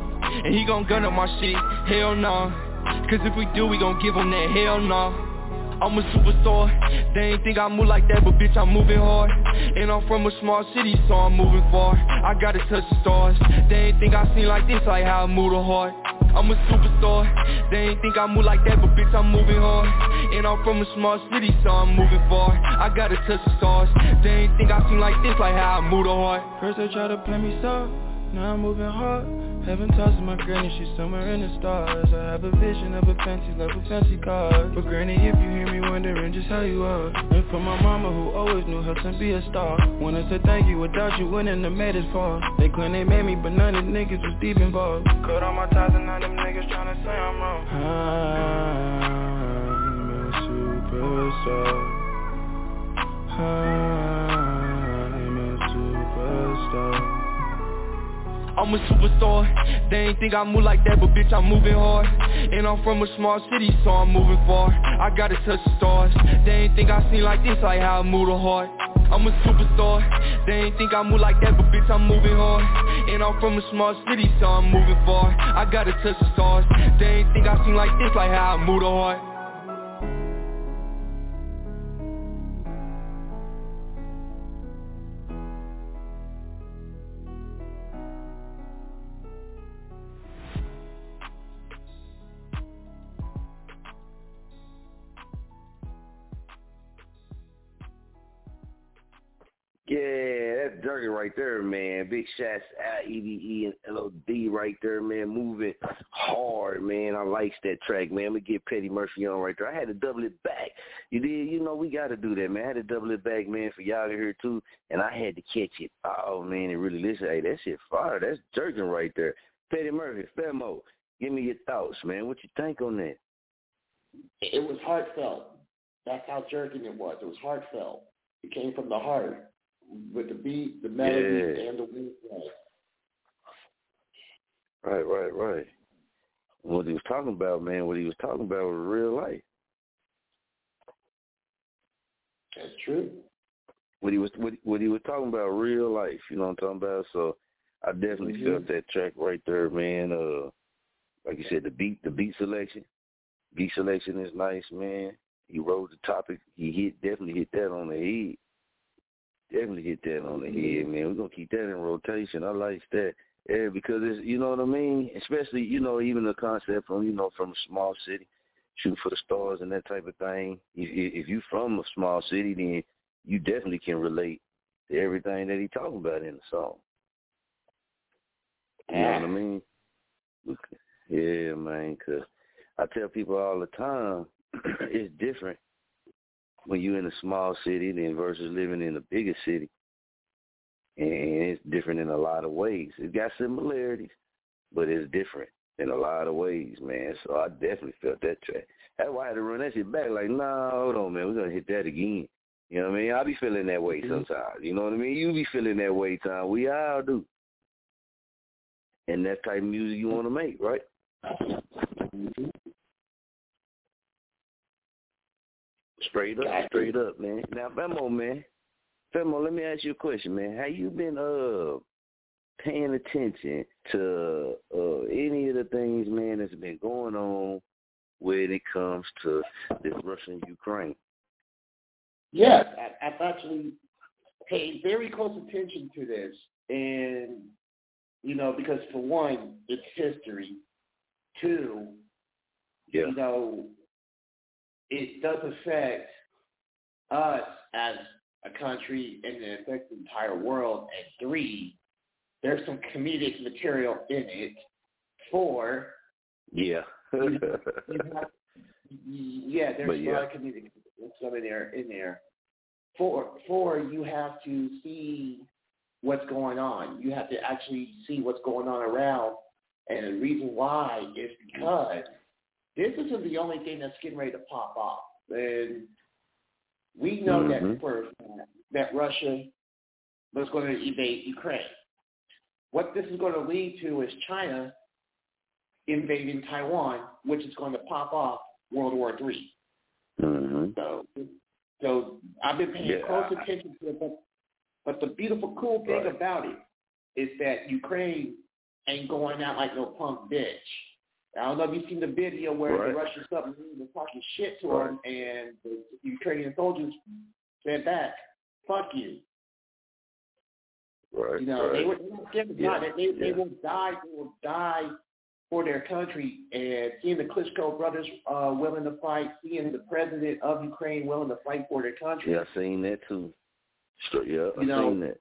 And he gon' gun up my shit, hell nah Cause if we do, we gon' give them that hell nah. I'm a superstar. They ain't think I move like that, but bitch, I'm moving hard. And I'm from a small city, so I'm moving far. I gotta touch the stars. They ain't think I seen like this, like how I move the heart. I'm a superstar. They ain't think I move like that, but bitch, I'm moving hard. And I'm from a small city, so I'm moving far. I gotta touch the stars. They ain't think I seen like this, like how I move the heart. First they try to play me soft Now I'm moving hard. Heaven tosses my granny, she's somewhere in the stars. I have a vision of a fancy love with fancy cars. But granny, if you hear me wondering just how you are. And for my mama who always knew how to be a star. Wanna say thank you, without you wouldn't have made it far. They claim they made me, but none of the niggas was deep involved. Cut all my ties and none of them niggas tryna say I'm wrong. I'm a superstar. I'm a superstar. I'm a superstar, they ain't think I move like that, but bitch I'm moving hard. And I'm from a small city, so I'm moving far. I gotta touch the stars, they ain't think I seen like this, like how I move the heart. I'm a superstar, they ain't think I move like that, but bitch I'm moving hard. And I'm from a small city, so I'm moving far. I gotta touch the stars, they ain't think I seen like this, like how I move the heart shots out EVE and LOD right there, man. Moving hard, man. I likes that track, man. We get Petty Murphy on right there. I had to double it back. You did, you know, we got to do that, man. I had to double it back, man, for y'all to hear too, and I had to catch it. Oh man, and really listen. Hey, that shit fire. That's jerking right there. Petty Murphy, Femo, give me your thoughts, man. What you think on that? It was heartfelt. That's how jerking it was. It was heartfelt. It came from the heart with the beat, the melody, Yeah. and the wordplay. Right, right, right. What he was talking about, man, what he was talking about was real life. That's true. What he was what, what he was talking about real life, you know what I'm talking about? So I definitely Mhm. felt that track right there, man. Uh like you said, the beat the beat selection. Beat selection is nice, man. He wrote the topic. He hit definitely hit that on the head. Definitely hit that on the head, man. We're gonna keep that in rotation. I like that. Yeah, because it's you know what I mean? Especially, you know, even the concept from, you know, from a small city, shoot for the stars and that type of thing. If, if you from a small city then you definitely can relate to everything that he talking about in the song. You know what I mean? Yeah, man, 'cause I tell people all the time, it's different when you're in a small city than versus living in a bigger city. And it's different in a lot of ways. It's got similarities, but it's different in a lot of ways, man. So I definitely felt that track. That's why I had to run that shit back. Like, nah, hold on, man. We're gonna hit that again. You know what I mean? I be feeling that way mm-hmm. sometimes. You know what I mean? You be feeling that way, Tom. We all do. And that type of music you mm-hmm. want to make, right? Mm-hmm. Straight up, straight up, man. Now, Femo, man. Femo, let me ask you a question, man. Have you been uh paying attention to uh any of the things, man, that's been going on when it comes to this Russian Ukraine? Yes, I, I've actually paid very close attention to this, and you know, because for one, it's history. Two, Yeah. you know, it does affect us as a country and it affects the entire world. And three, there's some comedic material in it. Four, Yeah. you yeah, there's But a lot of comedic stuff in there. In there. Four, four, you have to see what's going on. You have to actually see what's going on around. And the reason why is because this isn't the only thing that's getting ready to pop off. And we know Mhm. that for that Russia was going to invade Ukraine. What this is going to lead to is China invading Taiwan, which is going to pop off World War Three. hmm So, so I've been paying Yeah. close attention to it. But, but the beautiful, cool thing Right. about it is that Ukraine ain't going out like no punk bitch. I don't know if you've seen the video where Right. the Russian submarine was talking shit to Right. them, and the Ukrainian soldiers said back, "Fuck you." Right. You know, right. they were they were scared Yeah. They, they yeah. will die. They will die for their country. And seeing the Klitschko brothers uh, willing to fight, seeing the president of Ukraine willing to fight for their country. Yeah, I seen that too. Straight, yeah, I You know, seen that.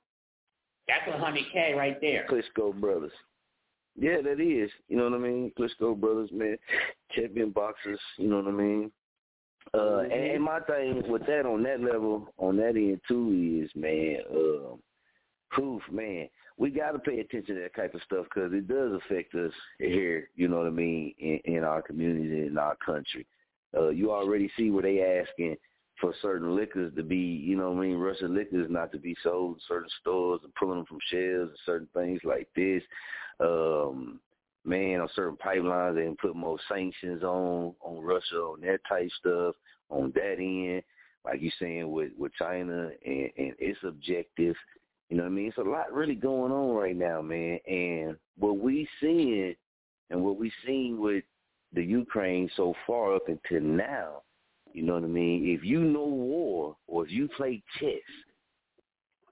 That's a hundred K right there. Klitschko brothers. Yeah, that is. You know what I mean? Klitschko brothers, man. Champion boxers. You know what I mean? Uh, mm-hmm. and, and my thing with that on that level, on that end too, is man, uh, proof, man. We got to pay attention to that type of stuff because it does affect us here. You know what I mean? In, in our community, in our country. Uh, you already see where they asking for certain liquors to be, you know what I mean, Russian liquors not to be sold in certain stores and pulling them from shelves and certain things like this. Um, man, on certain pipelines they can put more sanctions on on Russia on that type stuff on that end, like you're saying with with China and, and its objective. You know what I mean? It's a lot really going on right now, man. And what we seeing and what we seen with the Ukraine so far up until now you know what I mean? If you know war or if you play chess,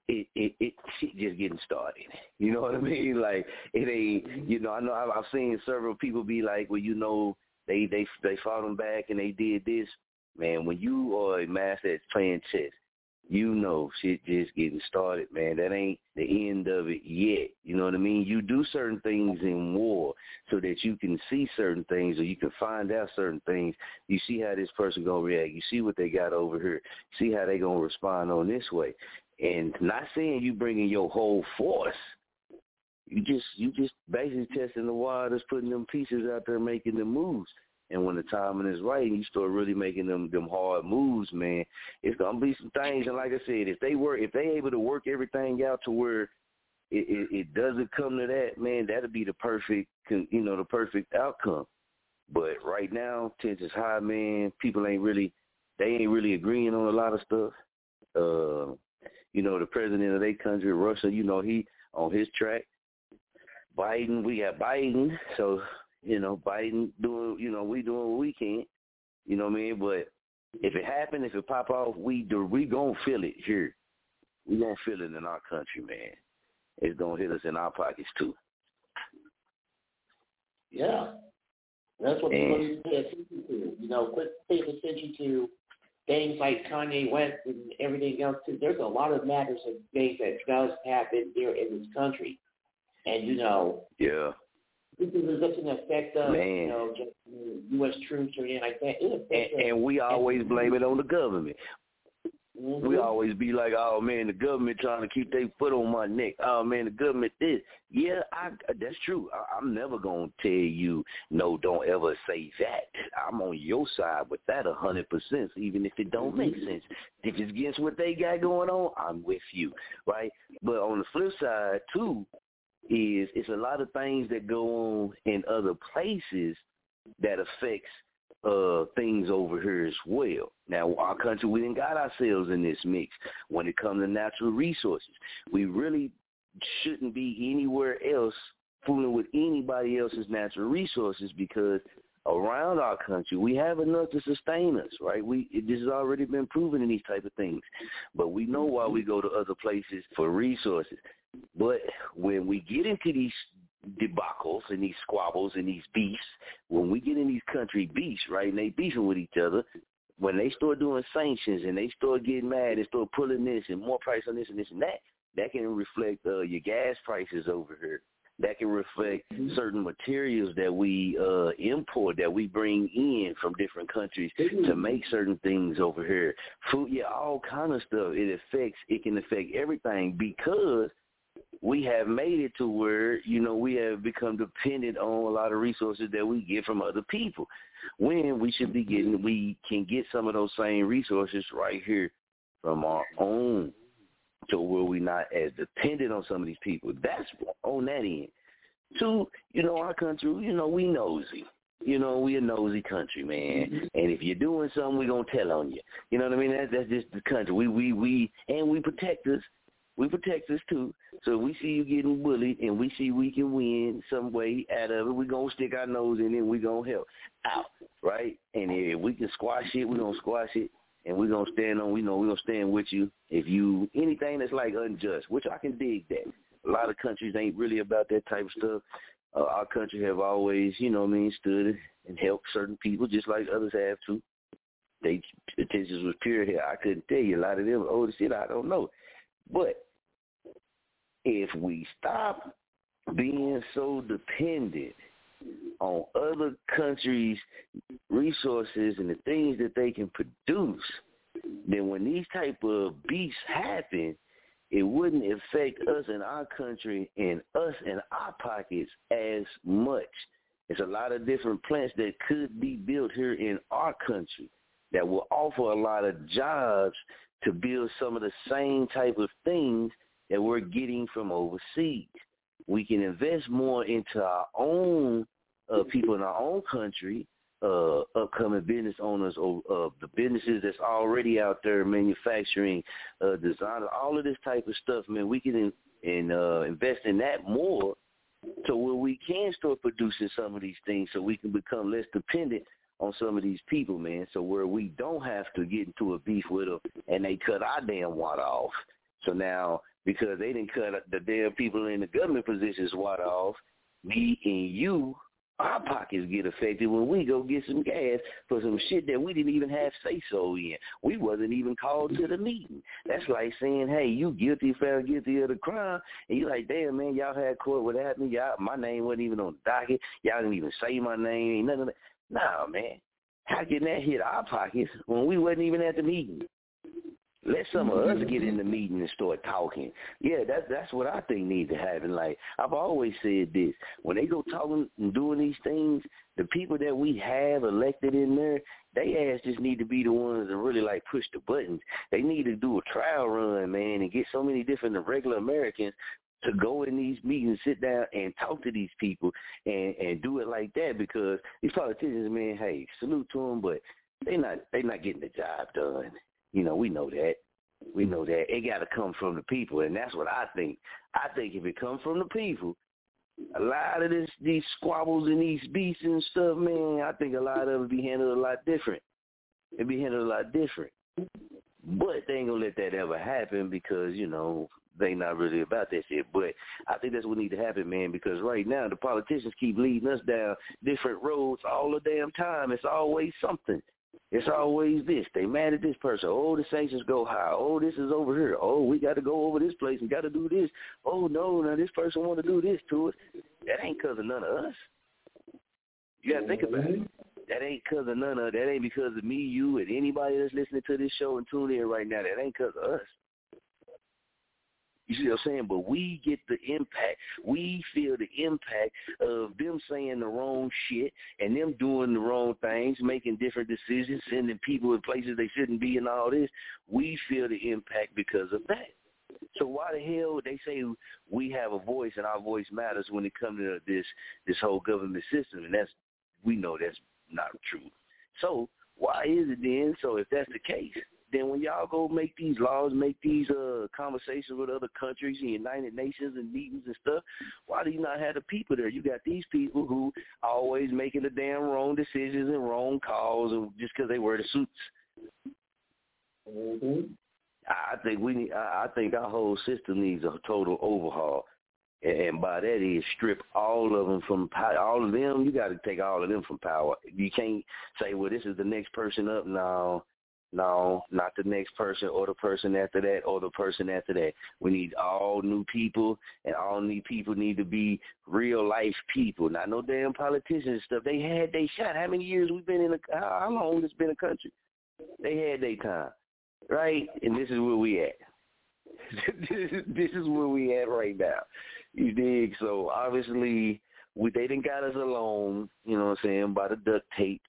it it it shit just getting started. You know what I mean? Like it ain't. You know, I know I've, I've seen several people be like, well, you know, they they they fought them back and they did this. Man, when you are a master at playing chess, you know shit just getting started, man. That ain't the end of it yet. You know what I mean? You do certain things in war so that you can see certain things or you can find out certain things. You see how this person gonna react. You see what they got over here. See how they gonna respond on this way. And not saying you bringing your whole force. You just you just basically testing the waters, putting them pieces out there, making the moves. And when the timing is right and you start really making them them hard moves, man, it's gonna be some things. And like I said, if they work, if they able to work everything out to where it, it, it doesn't come to that, man, that'll be the perfect, you know, the perfect outcome. But right now, tension's high, man. People ain't really, they ain't really agreeing on a lot of stuff. Uh, you know, the president of their country, Russia, you know, he on his track. Biden, we got Biden, so you know, Biden doing, you know, we doing what we can. You know what I mean? But if it happen, if it pop off, we do, we gonna feel it here. We gonna feel it in our country, man. It's gonna hit us in our pockets too. Yeah, that's what people need to pay attention to. You know, quit paying attention to things like Kanye West and everything else. Too. There's a lot of matters and things that does happen here in this country, and you know, yeah, this is doesn't affect us, Man. you know, just U.S. troops or anything like that. It affects and, us. and we always blame it on the government. Mm-hmm. We always be like, "Oh man, the government trying to keep their foot on my neck." Oh man, the government this. Yeah, I that's true. I, I'm never gonna tell you no. Don't ever say that. I'm on your side with that a hundred percent, even if it don't make sense. If it's against what they got going on, I'm with you, right? But on the flip side too, is it's a lot of things that go on in other places that affects uh things over here as well. Now our country we didn't got ourselves in this mix when it comes to natural resources. We really shouldn't be anywhere else fooling with anybody else's natural resources because around our country we have enough to sustain us, right? We this has already been proven in these type of things. But we know why we go to other places for resources. But when we get into these debacles and these squabbles and these beefs, when we get in these country beefs, right, and they beefing with each other, when they start doing sanctions and they start getting mad and start pulling this and more price on this and this and that, that can reflect uh, your gas prices over here. That can reflect certain materials that we uh, import, that we bring in from different countries to make certain things over here. Food, yeah, all kind of stuff. It affects. It can affect everything because we have made it to where you know we have become dependent on a lot of resources that we get from other people when we should be getting we can get some of those same resources right here from our own to where we're not as dependent on some of these people that's on that end two you know our country you know we nosy you know, we a nosy country, man. Mm-hmm. And if you're doing something, we gonna tell on you. You know what I mean? That's that's just the country. We we we and we protect us we protect us too. So if we see you getting bullied and we see we can win some way out of it, we gonna stick our nose in it and we gonna help out, right? And if we can squash it, we gonna squash it and we gonna stand on we know we gonna stand with you. If you anything that's like unjust, which I can dig that. A lot of countries ain't really about that type of stuff. Uh, our country have always, you know what I mean, stood and helped certain people just like others have too. They attentions was pure here. I couldn't tell you a lot of them. Oh shit, I don't know. But if we stop being so dependent on other countries' resources and the things that they can produce, then when these type of beasts happen, it wouldn't affect us in our country and us in our pockets as much. There's a lot of different plants that could be built here in our country that will offer a lot of jobs to build some of the same type of things that we're getting from overseas. We can invest more into our own uh, people in our own country, uh, upcoming business owners or of the businesses that's already out there manufacturing, uh, design, all of this type of stuff, man. We can in, in, uh, invest in that more so where we can start producing some of these things so we can become less dependent on some of these people, man. So where we don't have to get into a beef with them and they cut our damn water off. So now because they didn't cut the damn people in the government positions water off, me and you, our pockets get affected when we go get some gas for some shit that we didn't even have say so in. We wasn't even called to the meeting. That's like saying, hey, you guilty, found guilty of the crime, and you like, damn man, y'all had court without me. Y'all, my name wasn't even on the docket. Y'all didn't even say my name. Ain't nothing." of. Nah, man. How can that hit our pockets when we wasn't even at the meeting? Let some of us get in the meeting and start talking. Yeah, that's that's what I think needs to happen. Like I've always said this. When they go talking and doing these things, the people that we have elected in there, they ass just need to be the ones that really like push the buttons. They need to do a trial run, man, and get so many different regular Americans to go in these meetings, sit down and talk to these people and and do it like that because these politicians, man, hey, salute to them, but they not they not getting the job done. You know, we know that. We mm. know that it got to come from the people, and that's what I think. I think if it comes from the people, a lot of this, these squabbles and these beefs and stuff, man, I think a lot of it be handled a lot different. It'd be handled a lot different. But they ain't gonna let that ever happen because you know they not really about that shit. But I think that's what need to happen, man. Because right now the politicians keep leading us down different roads all the damn time. It's always something. It's always this. They mad at this person. Oh, the sanctions go high. Oh, this is over here. Oh, we got to go over this place and got to do this. Oh no, now this person want to do this to us. That ain't cause of none of us. You got to think about it. That ain't cause of none of. That ain't because of me, you, and anybody that's listening to this show and tuning in right now. That ain't cause of us. You see what I'm saying? But we get the impact. We feel the impact of them saying the wrong shit and them doing the wrong things, making different decisions, sending people in places they shouldn't be and all this. We feel the impact because of that. So why the hell they say we have a voice and our voice matters when it comes to this this whole government system? And that's we know that's not true. So why is it then? So if that's the case, then when y'all go make these laws, make these uh conversations with other countries and United Nations and meetings and stuff, why do you not have the people there? You got these people who always making the damn wrong decisions and wrong calls, and just because they wear the suits. Mm-hmm. I think we need. I think our whole system needs a total overhaul, and by that is strip all of them from power. All of them, you got to take all of them from power. You can't say, well, this is the next person up. No, no, not the next person or the person after that or the person after that. We need all new people, and all new people need to be real life people, not no damn politicians and stuff. They had they shot. How many years we been in a? How long it's been a country? They had their time, right? And this is where we at. this, is, this is where we at right now. You dig? So obviously, we they didn't got us alone. You know what I'm saying? By the duct tape.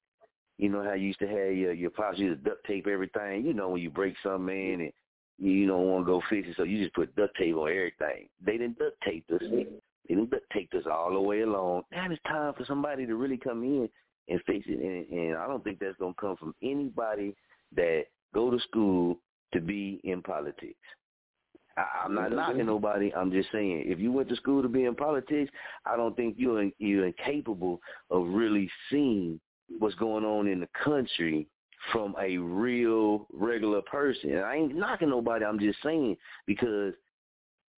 You know how you used to have your your pops used to duct tape everything. You know when you break something in and you don't want to go fix it, so you just put duct tape on everything. They didn't duct tape us. Mm-hmm. They didn't duct tape us all the way along. Now it's time for somebody to really come in and fix it. And, and I don't think that's gonna come from anybody that go to school to be in politics. I, I'm not mm-hmm. knocking nobody. I'm just saying, if you went to school to be in politics, I don't think you're you're incapable of really seeing what's going on in the country from a real regular person. And I ain't knocking nobody. I'm just saying because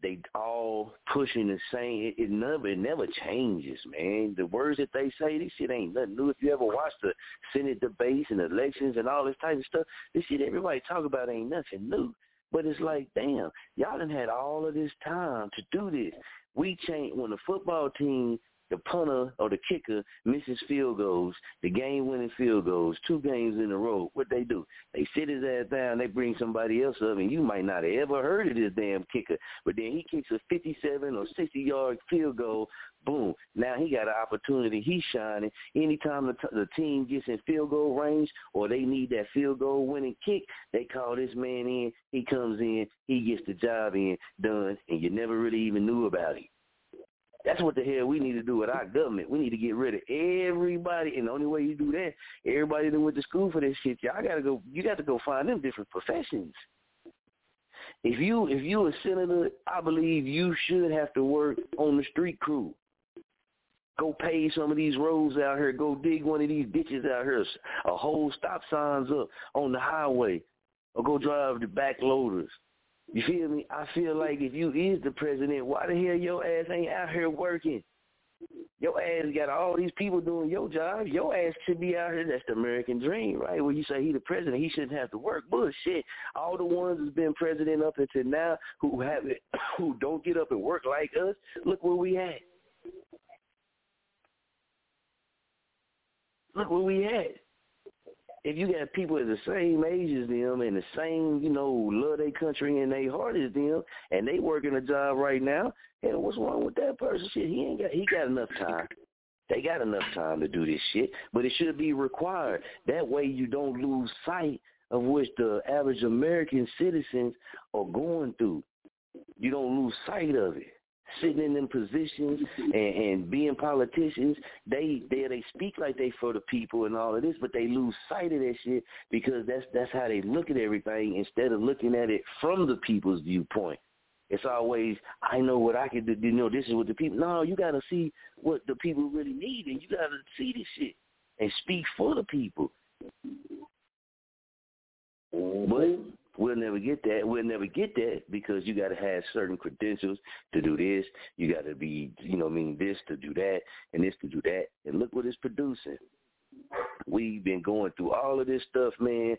they all pushing the same. It, it never it never changes, man. The words that they say, this shit ain't nothing new. If you ever watch the Senate debates and elections and all this type of stuff, this shit everybody talk about ain't nothing new. But it's like, damn, y'all done had all of this time to do this. We change when the football team the punter or the kicker misses field goals, the game-winning field goals, two games in a row, what they do? They sit his ass down, they bring somebody else up, and you might not have ever heard of this damn kicker, but then he kicks a 57 or 60-yard field goal, boom. Now he got an opportunity. He's shining. Anytime the, t- the team gets in field goal range or they need that field goal winning kick, they call this man in. He comes in. He gets the job in, done, and you never really even knew about him. That's what the hell we need to do with our government. We need to get rid of everybody, and the only way you do that, everybody that went to school for this shit, y'all gotta go. You got to go find them different professions. If you if you a senator, I believe you should have to work on the street crew. Go pave some of these roads out here. Go dig one of these ditches out here. A whole stop signs up on the highway, or go drive the back loaders. You feel me? I feel like if you is the president, why the hell your ass ain't out here working? Your ass got all these people doing your job. Your ass should be out here. That's the American dream, right? When you say he the president, he shouldn't have to work. Bullshit. All the ones that's been president up until now who have it, who don't get up and work like us, look where we at. Look where we at if you got people at the same age as them and the same, you know, love their country and they heart as them, and they working a job right now, hell, what's wrong with that person? Shit, he ain't got, he got enough time. They got enough time to do this shit, but it should be required. That way, you don't lose sight of which the average American citizens are going through. You don't lose sight of it sitting in them positions and, and being politicians, they they they speak like they for the people and all of this, but they lose sight of that shit because that's that's how they look at everything instead of looking at it from the people's viewpoint. It's always I know what I can do. You know, this is what the people. No, you got to see what the people really need, and you got to see this shit and speak for the people. But We'll never get that. We'll never get that because you got to have certain credentials to do this. You got to be, you know, mean this to do that and this to do that. And look what it's producing. We've been going through all of this stuff, man,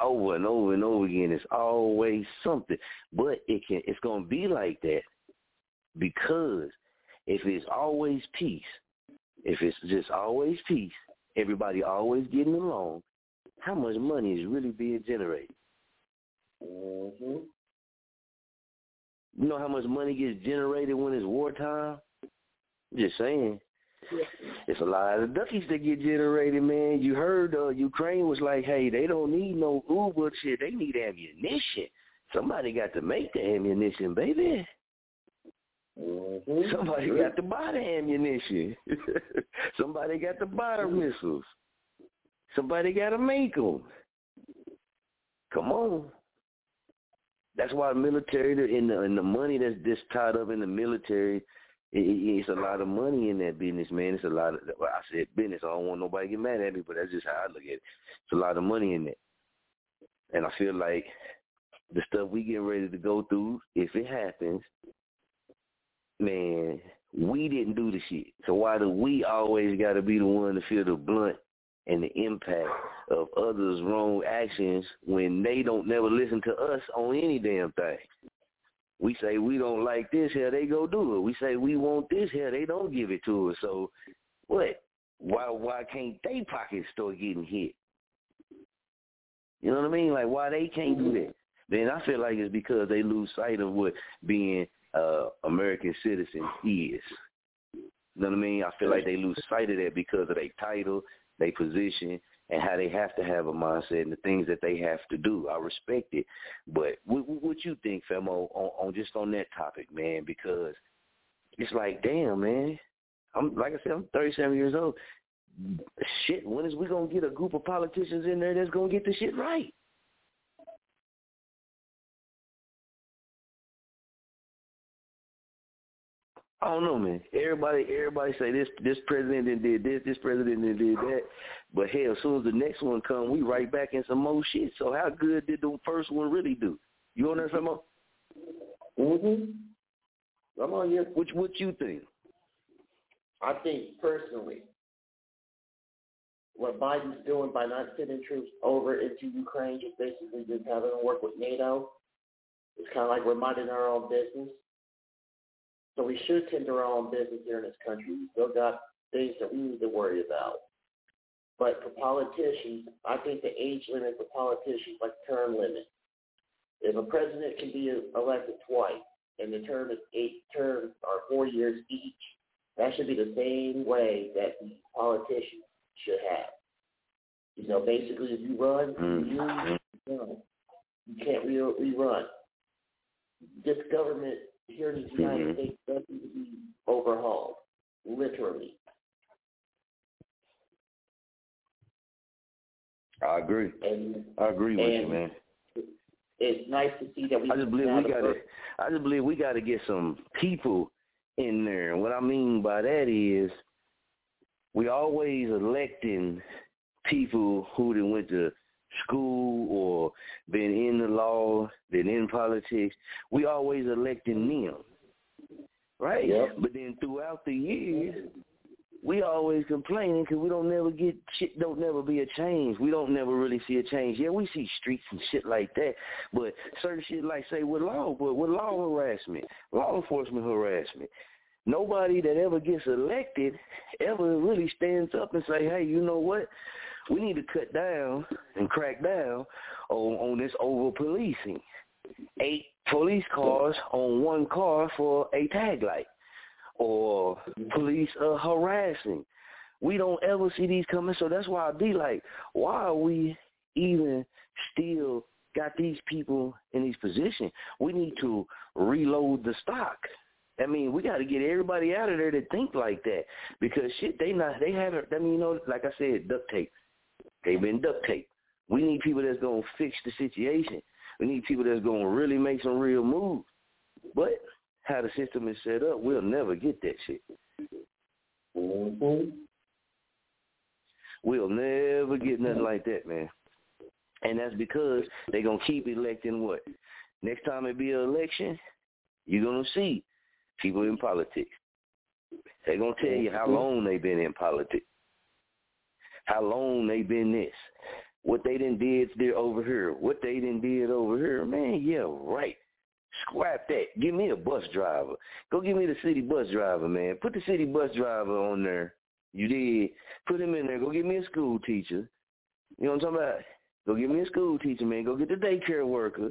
over and over and over again. It's always something, but it can. It's gonna be like that because if it's always peace, if it's just always peace, everybody always getting along, how much money is really being generated? Mm-hmm. You know how much money gets generated when it's wartime? Just saying. Yeah. It's a lot of duckies that get generated, man. You heard uh, Ukraine was like, hey, they don't need no Uber shit. They need ammunition. Somebody got to make the ammunition, baby. Mm-hmm. Somebody got to buy the ammunition. Somebody got to buy the missiles. Somebody got to make them. Come on. That's why military and the, and the money that's just tied up in the military, it, it, it's a lot of money in that business, man. It's a lot of. Well, I said business. I don't want nobody to get mad at me, but that's just how I look at it. It's a lot of money in it, and I feel like the stuff we getting ready to go through, if it happens, man, we didn't do the shit. So why do we always got to be the one to feel the blunt and the impact of others' wrong actions when they don't never listen to us on any damn thing. We say we don't like this here, they go do it. We say we want this here, they don't give it to us. So what? Why why can't they pockets start getting hit? You know what I mean? Like why they can't do that? Then I feel like it's because they lose sight of what being uh American citizen is. You know what I mean? I feel like they lose sight of that because of their title, their position, and how they have to have a mindset and the things that they have to do. I respect it, but what, what you think, Femo, on, on just on that topic, man? Because it's like, damn, man. I'm like I said, I'm 37 years old. Shit, when is we gonna get a group of politicians in there that's gonna get the shit right? I don't know, man. Everybody, everybody say this, this president did this, this president did that. But hell, as soon as the next one come, we right back in some more shit. So how good did the first one really do? You on there, some more? Mhm. Come on, yeah. What what you think? I think personally, what Biden's doing by not sending troops over into Ukraine, just basically just having them work with NATO, It's kind of like we're minding our own business. So we should tend to our own business here in this country. We still got things that we need to worry about. But for politicians, I think the age limit for politicians like term limit. If a president can be elected twice and the term is eight terms or four years each, that should be the same way that the politicians should have. You know, basically, if you run, you mm-hmm. run. You can't re- rerun. This government here in the United Mhm. States does need to be overhauled, literally. I agree. And I agree with you, man. it's nice to see that we. I just believe we gotta. I just believe we gotta get some people in there. And what I mean by that is, we always electing people who done went to school or been in the law, been in politics. We always electing them, right? Yep. But then throughout the years, we always complaining because we don't never get shit. Don't never be a change. We don't never really see a change. Yeah, we see streets and shit like that, but certain shit like say with law, but with law harassment, law enforcement harassment. Nobody that ever gets elected ever really stands up and say, "Hey, you know what? We need to cut down and crack down on on this over policing. Eight police cars on one car for a tag light." or police uh, harassing. We don't ever see these coming, so that's why I be like, why are we even still got these people in these positions? We need to reload the stock. I mean, we got to get everybody out of there that think like that because shit, they not, they haven't. I mean, you know, like I said, duct tape. They've been duct taped. We need people that's gonna fix the situation. We need people that's gonna really make some real moves. But how the system is set up, we'll never get that shit. Mm-hmm. We'll never get nothing like that, man. And that's because they're going to keep electing what? Next time it be an election, you're going to see people in politics. They're going to tell you how long they've been in politics, how long they've been this, what they done did there over here, what they done did over here. Man, yeah, right. Scrap that. Give me a bus driver. Go give me the city bus driver, man. Put the city bus driver on there. You did. Put him in there. Go get me a school teacher. You know what I'm talking about? Go get me a school teacher, man. Go get the daycare worker.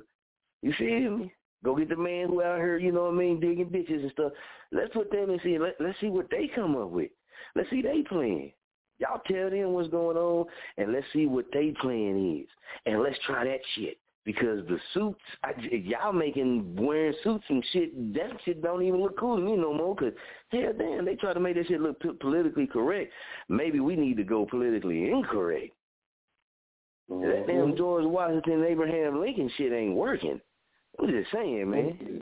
You see me? Go get the man who out here, you know what I mean, digging ditches and stuff. Let's put them and see. Let, let's see what they come up with. Let's see they plan. Y'all tell them what's going on, and let's see what they plan is, and let's try that shit. Because the suits, I, y'all making wearing suits and shit, that shit don't even look cool to me no more. Cause hell, damn, they try to make that shit look p- politically correct. Maybe we need to go politically incorrect. That mm-hmm. damn George Washington, Abraham Lincoln shit ain't working. I'm just saying, man. Mm-hmm.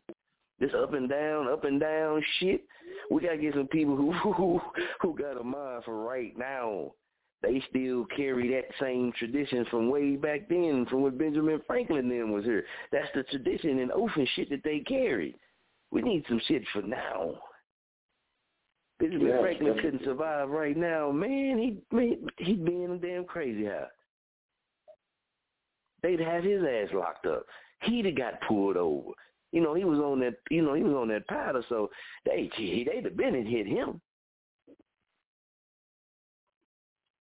This up and down, up and down shit. We gotta get some people who who who got a mind for right now. They still carry that same tradition from way back then, from when Benjamin Franklin then was here. That's the tradition and oath and shit that they carry. We need some shit for now. Benjamin Yes, Franklin couldn't survive right now, man. He man, he'd be in a damn crazy house. They'd have his ass locked up. He'd have got pulled over. You know, he was on that. You know, he was on that powder, so they they'd have been and hit him.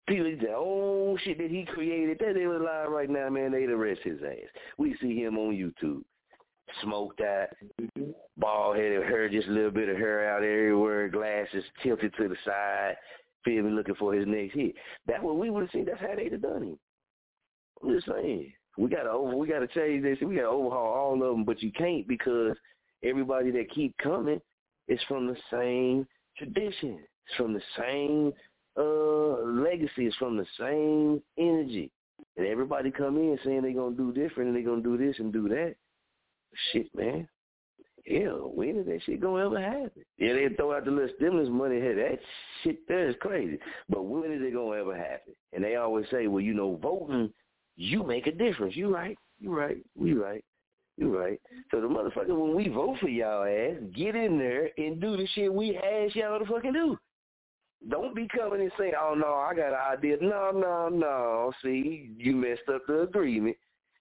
People say, oh shit that he created, that they was alive right now, man, they'd arrest his ass. We see him on YouTube. Smoked out, mm-hmm. bald headed hair, just a little bit of hair out everywhere, glasses tilted to the side, feel me, looking for his next hit. That's what we would have seen, that's how they'd have done him. I'm just saying. We gotta over we gotta change this, we gotta overhaul all of them, but you can't because everybody that keep coming is from the same tradition. It's from the same uh legacy. It's from the same energy. And everybody come in saying they're gonna do different and they're gonna do this and do that. Shit, man. Hell, when is that shit gonna ever happen? Yeah, they throw out the little stimulus money. Hey, that shit there is crazy. But when is it gonna ever happen? And they always say, well, you know, voting, you make a difference. You right. You right. We right. You right. So the motherfucker, when we vote for y'all ass, get in there and do the shit we ask y'all to fucking do. Don't be coming and saying, oh, no, I got an idea. No, no, no. See, you messed up the agreement.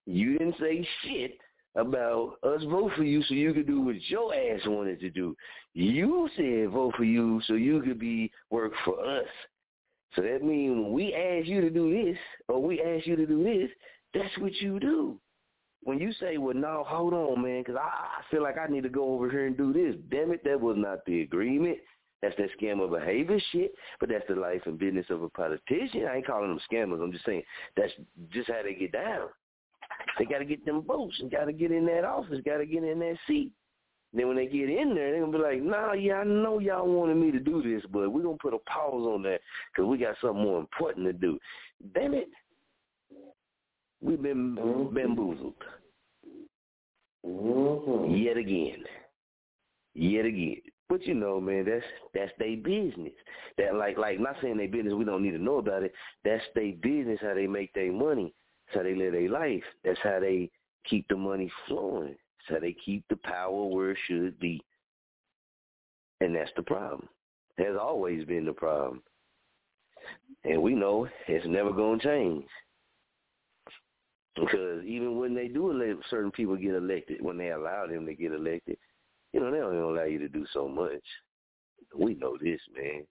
You didn't say shit. about us vote for you so you could do what your ass wanted to do. You said vote for you so you could be work for us. So that means when we ask you to do this or we ask you to do this, that's what you do. When you say, well, no, hold on, man, because I, I feel like I need to go over here and do this. Damn it, that was not the agreement. That's that scammer behavior shit, but that's the life and business of a politician. I ain't calling them scammers. I'm just saying that's just how they get down. They got to get them votes and got to get in that office, got to get in that seat. Then when they get in there, they're going to be like, nah, yeah, I know y'all wanted me to do this, but we're going to put a pause on that because we got something more important to do. Damn it. We've been mm-hmm. bamboozled. Mm-hmm. Yet again. Yet again. But you know, man, that's that's their business. That like like not saying their business, we don't need to know about it. That's their business, how they make their money. That's how they live their life. That's how they keep the money flowing. How they keep the power where it should be. And that's the problem. Has always been the problem. And we know it's never gonna change. Because even when they do elect certain people get elected, when they allow them to get elected, you know, they don't even allow you to do so much. We know this, man.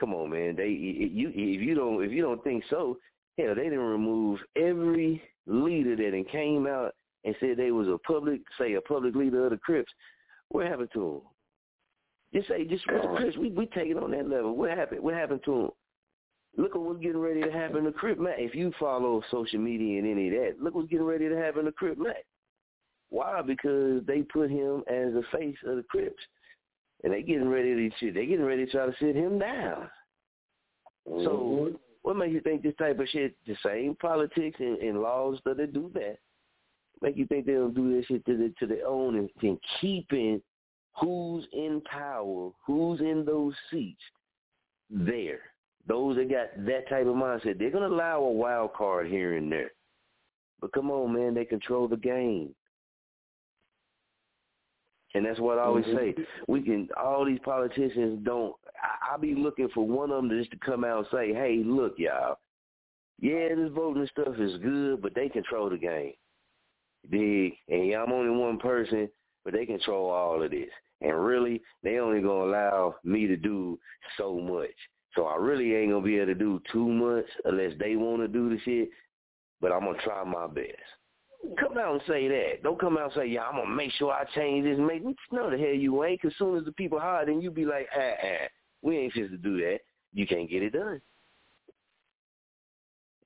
Come on, man. They you if you don't if you don't think so, hell, they didn't remove every leader that came out and said they was a public say a public leader of the Crips. What happened to them? Just say just with the Crips, we we take it on that level. What happened? What happened to them? Look at what's getting ready to happen to Crip Mac. If you follow social media and any of that, look what's getting ready to happen to Crip Mac. Why? Because they put him as the face of the Crips, and they getting ready to they getting ready to try to sit him down. Mm-hmm. So what makes you think this type of shit, the same politics and, and laws that they do that, make you think they'll do this shit to the, to their own and, and keeping who's in power, who's in those seats there. Those that got that type of mindset, they're gonna allow a wild card here and there. But come on, man, they control the game. And that's what I always mm-hmm. say. We can all these politicians don't I, I be looking for one of them to just to come out and say, Hey, look, y'all, yeah, this voting stuff is good, but they control the game. Dig and yeah, I'm only one person, but they control all of this. And really, they only gonna allow me to do so much. So I really ain't gonna be able to do too much unless they wanna do the shit. But I'm gonna try my best. Come out and say that. Don't come out and say, yeah, I'm to make sure I change this. Make No, the hell you ain't. Because soon as the people hire, then you be like, ah, ah, we ain't supposed to do that. You can't get it done.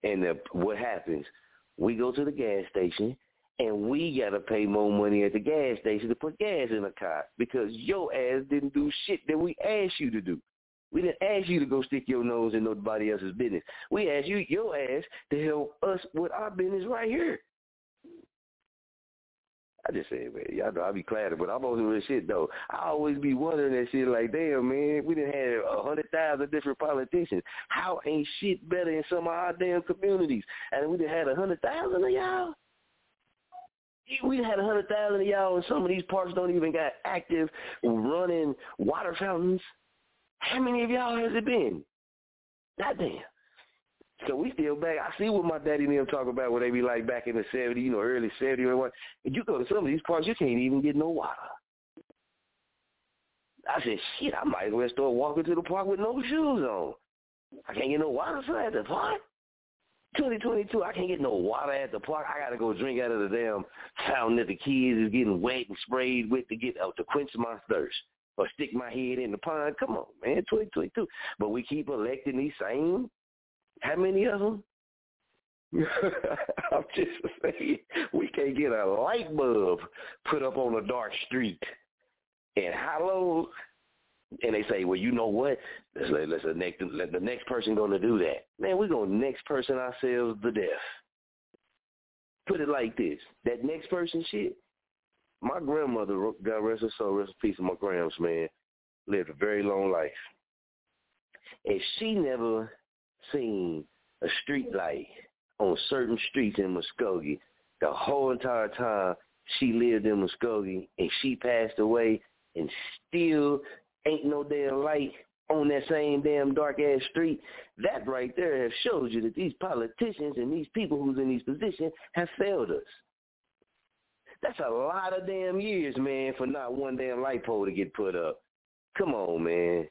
And the, what happens? We go to the gas station, and we got to pay more money at the gas station to put gas in a car because your ass didn't do shit that we asked you to do. We didn't ask you to go stick your nose in nobody else's business. We asked you, your ass, to help us with our business right here. I just say, man, y'all know I be clatter, but I'm on this shit though. I always be wondering that shit like, damn, man, we didn't have a hundred thousand different politicians. How ain't shit better in some of our damn communities? And we done had a hundred thousand of y'all. We had a hundred thousand of y'all, and some of these parks don't even got active running water fountains. How many of y'all has it been? Goddamn. So we still back. I see what my daddy and them talk about what they be like back in the 70s, you know, early 70s or what. And you go to some of these parks, you can't even get no water. I said, shit, I might as well start walking to the park with no shoes on. I can't get no water so at the park. 2022, I can't get no water at the park. I gotta go drink out of the damn fountain that the kids is getting wet and sprayed with to get uh, to quench my thirst or stick my head in the pond. Come on, man, 2022. But we keep electing these same how many of them? I'm just saying, we can't get a light bulb put up on a dark street. And how low? And they say, well, you know what? Let's let, let's let, next, let the next person to do that. Man, we're going to next person ourselves to death. Put it like this. That next person shit. My grandmother, God rest her soul, rest in peace of my grams, man, lived a very long life. And she never seen a street light on certain streets in Muskogee the whole entire time she lived in Muskogee and she passed away and still ain't no damn light on that same damn dark ass street, that right there shows you that these politicians and these people who's in these positions have failed us. That's a lot of damn years, man, for not one damn light pole to get put up. Come on, man.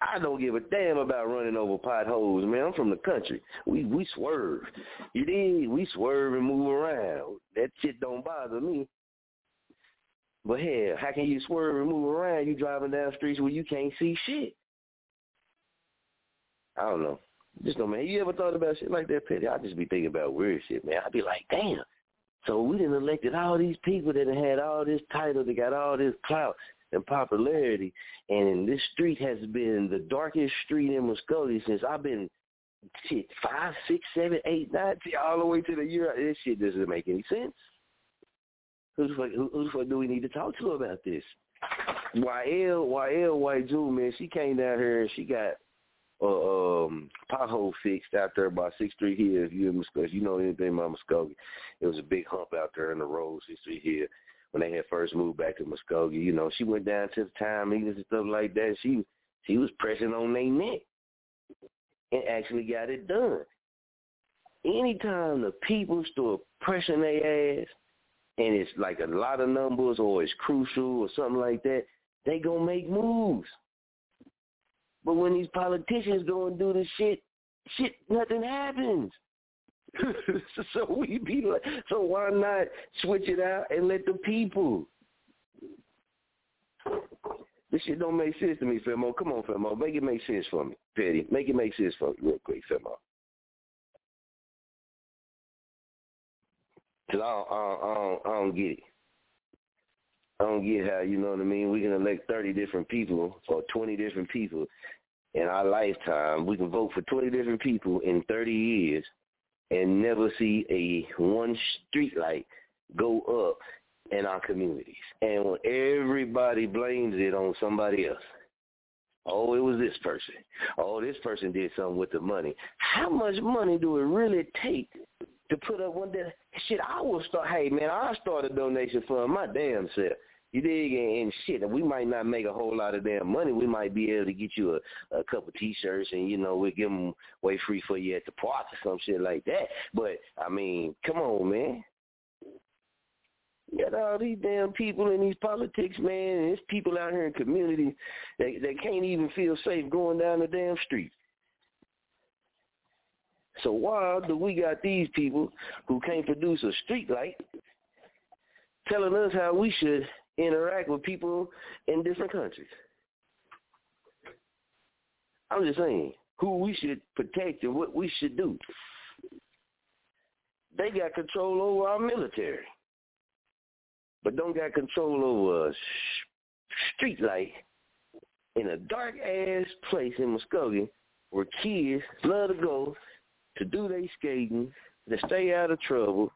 I don't give a damn about running over potholes, man. I'm from the country. We we swerve. You dig? We swerve and move around. That shit don't bother me. But hell, how can you swerve and move around? You driving down streets where you can't see shit. I don't know. Just know, man. You ever thought about shit like that, Petty? I just be thinking about weird shit, man. I'd be like, damn. So we done elected all these people that had all this title, they got all this clout and popularity, and this street has been the darkest street in Muskogee since I've been shit five, six, seven, eight, nine, all the way to the year. This shit doesn't make any sense. Who the fuck, who, who the fuck do we need to talk to about this? YL, YL, White Jewel, man, she came down here and she got uh, um pothole fixed out there by Six Street Hill. If you in Muskogee, you know anything about Muskogee, it was a big hump out there in the road, Six Street Hill when they had first moved back to Muskogee. You know, she went down to the time meetings and stuff like that. She she was pressing on their neck and actually got it done. Anytime the people start pressing their ass and it's like a lot of numbers or it's crucial or something like that, they gonna make moves. But when these politicians go and do this shit, shit, nothing happens. so we be like, so why not switch it out and let the people? This shit don't make sense to me, Femo. Come on, Femo. Make it make sense for me, Petty. Make it make sense for me real quick, Femo. Cause I don't, I don't, I don't, get it. I don't get how, you know what I mean, we can elect 30 different people or 20 different people in our lifetime. We can vote for 20 different people in 30 years and never see a one street light go up in our communities. And when everybody blames it on somebody else. Oh, it was this person. Oh, this person did something with the money. How much money do it really take to put up one day? Shit, I will start. Hey, man, I'll start a donation fund my damn self. You dig? And, and shit, we might not make a whole lot of damn money. We might be able to get you a, a couple T-shirts, and you know we'll give them way free for you at the park or some shit like that. But I mean, come on, man. You got all these damn people in these politics, man, and there's people out here in community that that can't even feel safe going down the damn street. So why do we got these people who can't produce a street light telling us how we should interact with people in different countries? I'm just saying who we should protect and what we should do. They got control over our military, but don't got control over a street light in a dark ass place in Muskogee where kids love to go to do their skating, to stay out of trouble.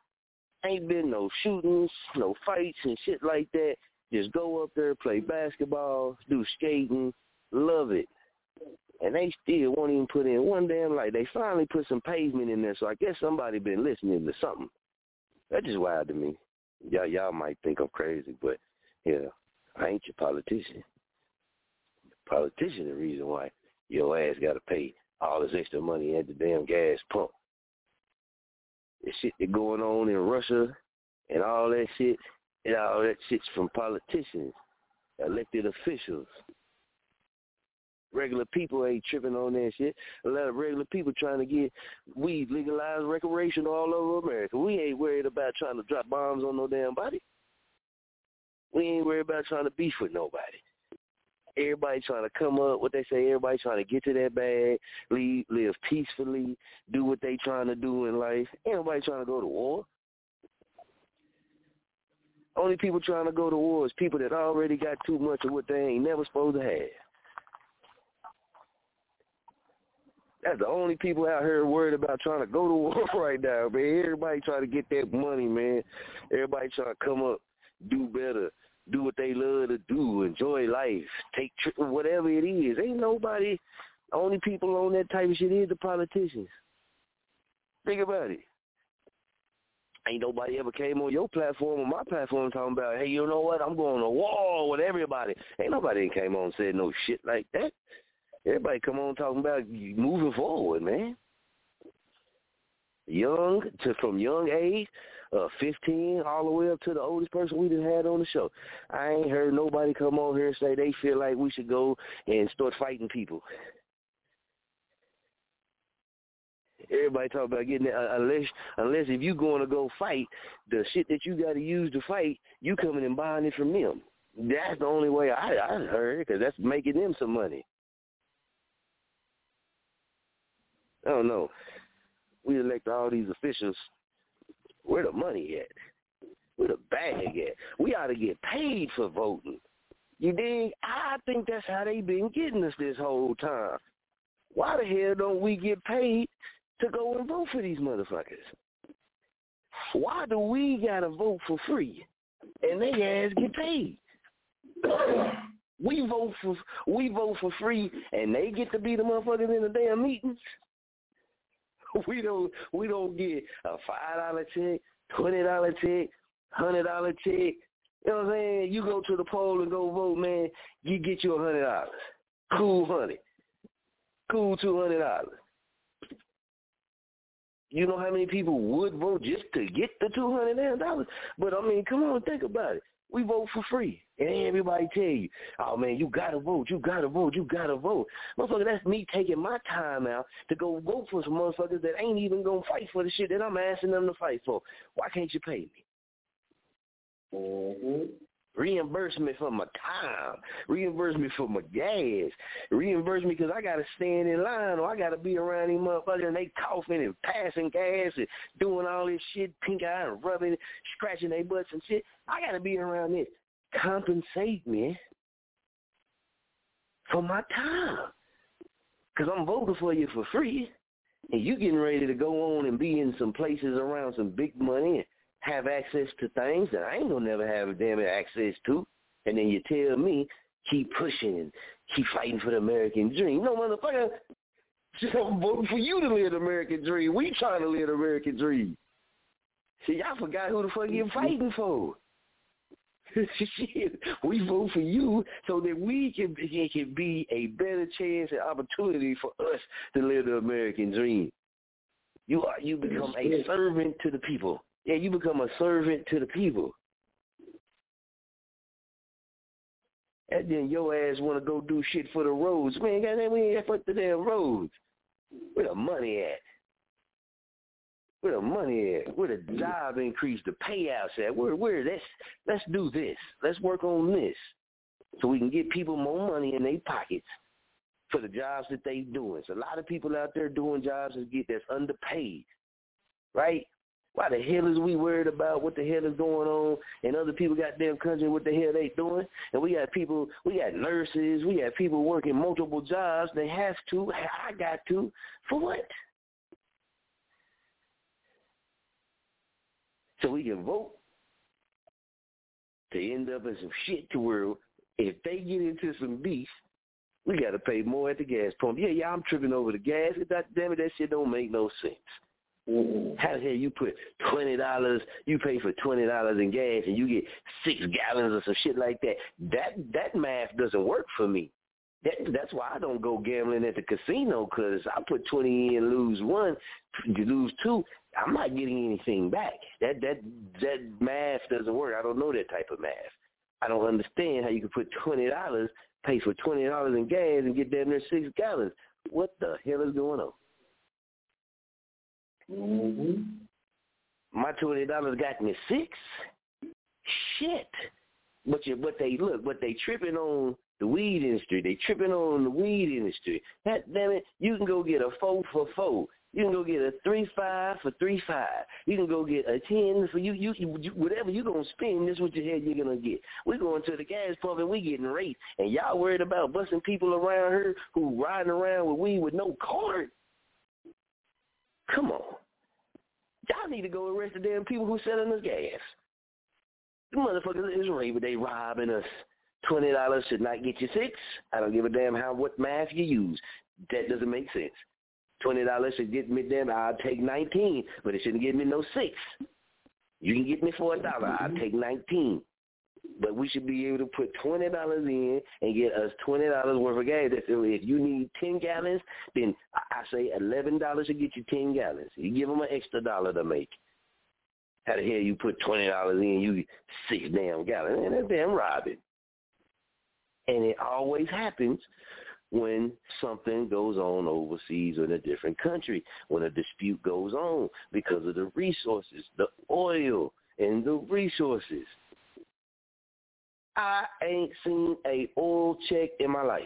Ain't been no shootings, no fights and shit like that. Just go up there, play basketball, do skating, love it. And they still won't even put in one damn light. They finally put some pavement in there, so I guess somebody been listening to something. That's just wild to me. Y'all, y'all might think I'm crazy, but yeah, I ain't your politician. Politician the reason why your ass got to pay all this extra money at the damn gas pump. The shit that going on in Russia and all that shit, and all that shit's from politicians, elected officials. Regular people ain't tripping on that shit. A lot of regular people trying to get weed legalized recreation all over America. We ain't worried about trying to drop bombs on no damn body. We ain't worried about trying to beef with nobody. Everybody trying to come up, what they say, everybody trying to get to that bag, live, live peacefully, do what they trying to do in life. Ain't nobody trying to go to war. Only people trying to go to war is people that already got too much of what they ain't never supposed to have. That's the only people out here worried about trying to go to war right now, man. Everybody trying to get that money, man. Everybody trying to come up, do better, do what they love to do, enjoy life, take tri- whatever it is. Ain't nobody. Only people on that type of shit is the politicians. Think about it. Ain't nobody ever came on your platform or my platform talking about, hey, you know what? I'm going to war with everybody. Ain't nobody came on and said no shit like that. Everybody come on talking about moving forward, man. Young to from young age uh, 15 all the way up to the oldest person we just had on the show. I ain't heard nobody come on here and say they feel like we should go and start fighting people. Everybody talk about getting it, uh, unless unless if you going to go fight, the shit that you got to use to fight, you coming and buying it from them. That's the only way I I heard because that's making them some money. I don't know. We elect all these officials. Where the money at? Where the bag at? We ought to get paid for voting. You dig? I think that's how they been getting us this whole time. Why the hell don't we get paid to go and vote for these motherfuckers? Why do we gotta vote for free and they ass get paid? we vote for we vote for free and they get to be the motherfuckers in the damn meetings. We don't we don't get a five dollar check, twenty dollar check, hundred dollar check. You know what I'm saying? You go to the poll and go vote, man. You get you a hundred dollars. Cool hundred. Cool two hundred dollars. You know how many people would vote just to get the two hundred dollars? But I mean, come on, think about it. We vote for free. And everybody tell you, oh man, you gotta vote, you gotta vote, you gotta vote. Motherfucker, that's me taking my time out to go vote for some motherfuckers that ain't even gonna fight for the shit that I'm asking them to fight for. Why can't you pay me? Mm-hmm. Reimburse me for my time. Reimburse me for my gas. Reimburse me because I got to stand in line or I got to be around these motherfuckers and they coughing and passing gas and doing all this shit, pink eye and rubbing, scratching their butts and shit. I got to be around this. Compensate me for my time because I'm voting for you for free and you getting ready to go on and be in some places around some big money have access to things that I ain't gonna never have a damn access to. And then you tell me keep pushing, keep fighting for the American dream. No motherfucker, I'm voting for you to live the American dream. We trying to live the American dream. See, y'all forgot who the fuck you mm-hmm. fighting for. Shit, we vote for you so that we can it can be a better chance and opportunity for us to live the American dream. You are you become a servant to the people. Yeah, you become a servant to the people. And then your ass want to go do shit for the roads. Man, goddamn, we ain't fuck the damn roads. Where the money at? Where the money at? Where the job increase, the payouts at? Where, where? Let's let's do this. Let's work on this, so we can get people more money in their pockets for the jobs that they doing. So a lot of people out there doing jobs that get that's underpaid, right? Why the hell is we worried about what the hell is going on in other people goddamn country, what the hell they doing? And we got people, we got nurses, we got people working multiple jobs. They have to. I got to. For what? So we can vote to end up in some shit to where if they get into some beef, we got to pay more at the gas pump. Yeah, yeah, I'm tripping over the gas. God damn it, that shit don't make no sense. How the hell you put twenty dollars? You pay for twenty dollars in gas, and you get six gallons or some shit like that. That that math doesn't work for me. That that's why I don't go gambling at the casino because I put twenty in, lose one, you lose two. I'm not getting anything back. That that that math doesn't work. I don't know that type of math. I don't understand how you can put twenty dollars, pay for twenty dollars in gas, and get damn near six gallons. What the hell is going on? Mm-hmm. My twenty dollars got me six. Shit. But you, but they look, but they tripping on the weed industry. They tripping on the weed industry. That damn it, you can go get a four for four. You can go get a three five for three five. You can go get a ten for you. You, you whatever you gonna spend. This what your head you're gonna get. We going to the gas pump and we getting raped, and y'all worried about busting people around here who riding around with weed with no card. Come on. Y'all need to go arrest the damn people who selling us gas. The motherfuckers is raping, they robbing us. Twenty dollars should not get you six. I don't give a damn how what math you use. That doesn't make sense. Twenty dollars should get me damn I'll take nineteen, but it shouldn't get me no six. You can get me for a dollar, I'll take nineteen. But we should be able to put twenty dollars in and get us twenty dollars worth of gas. If you need ten gallons, then I say eleven dollars to get you ten gallons. You give them an extra dollar to make. How the hell you put twenty dollars in, you get six damn gallons? Man, that's damn robbing. And it always happens when something goes on overseas or in a different country, when a dispute goes on because of the resources, the oil and the resources. I ain't seen a oil check in my life.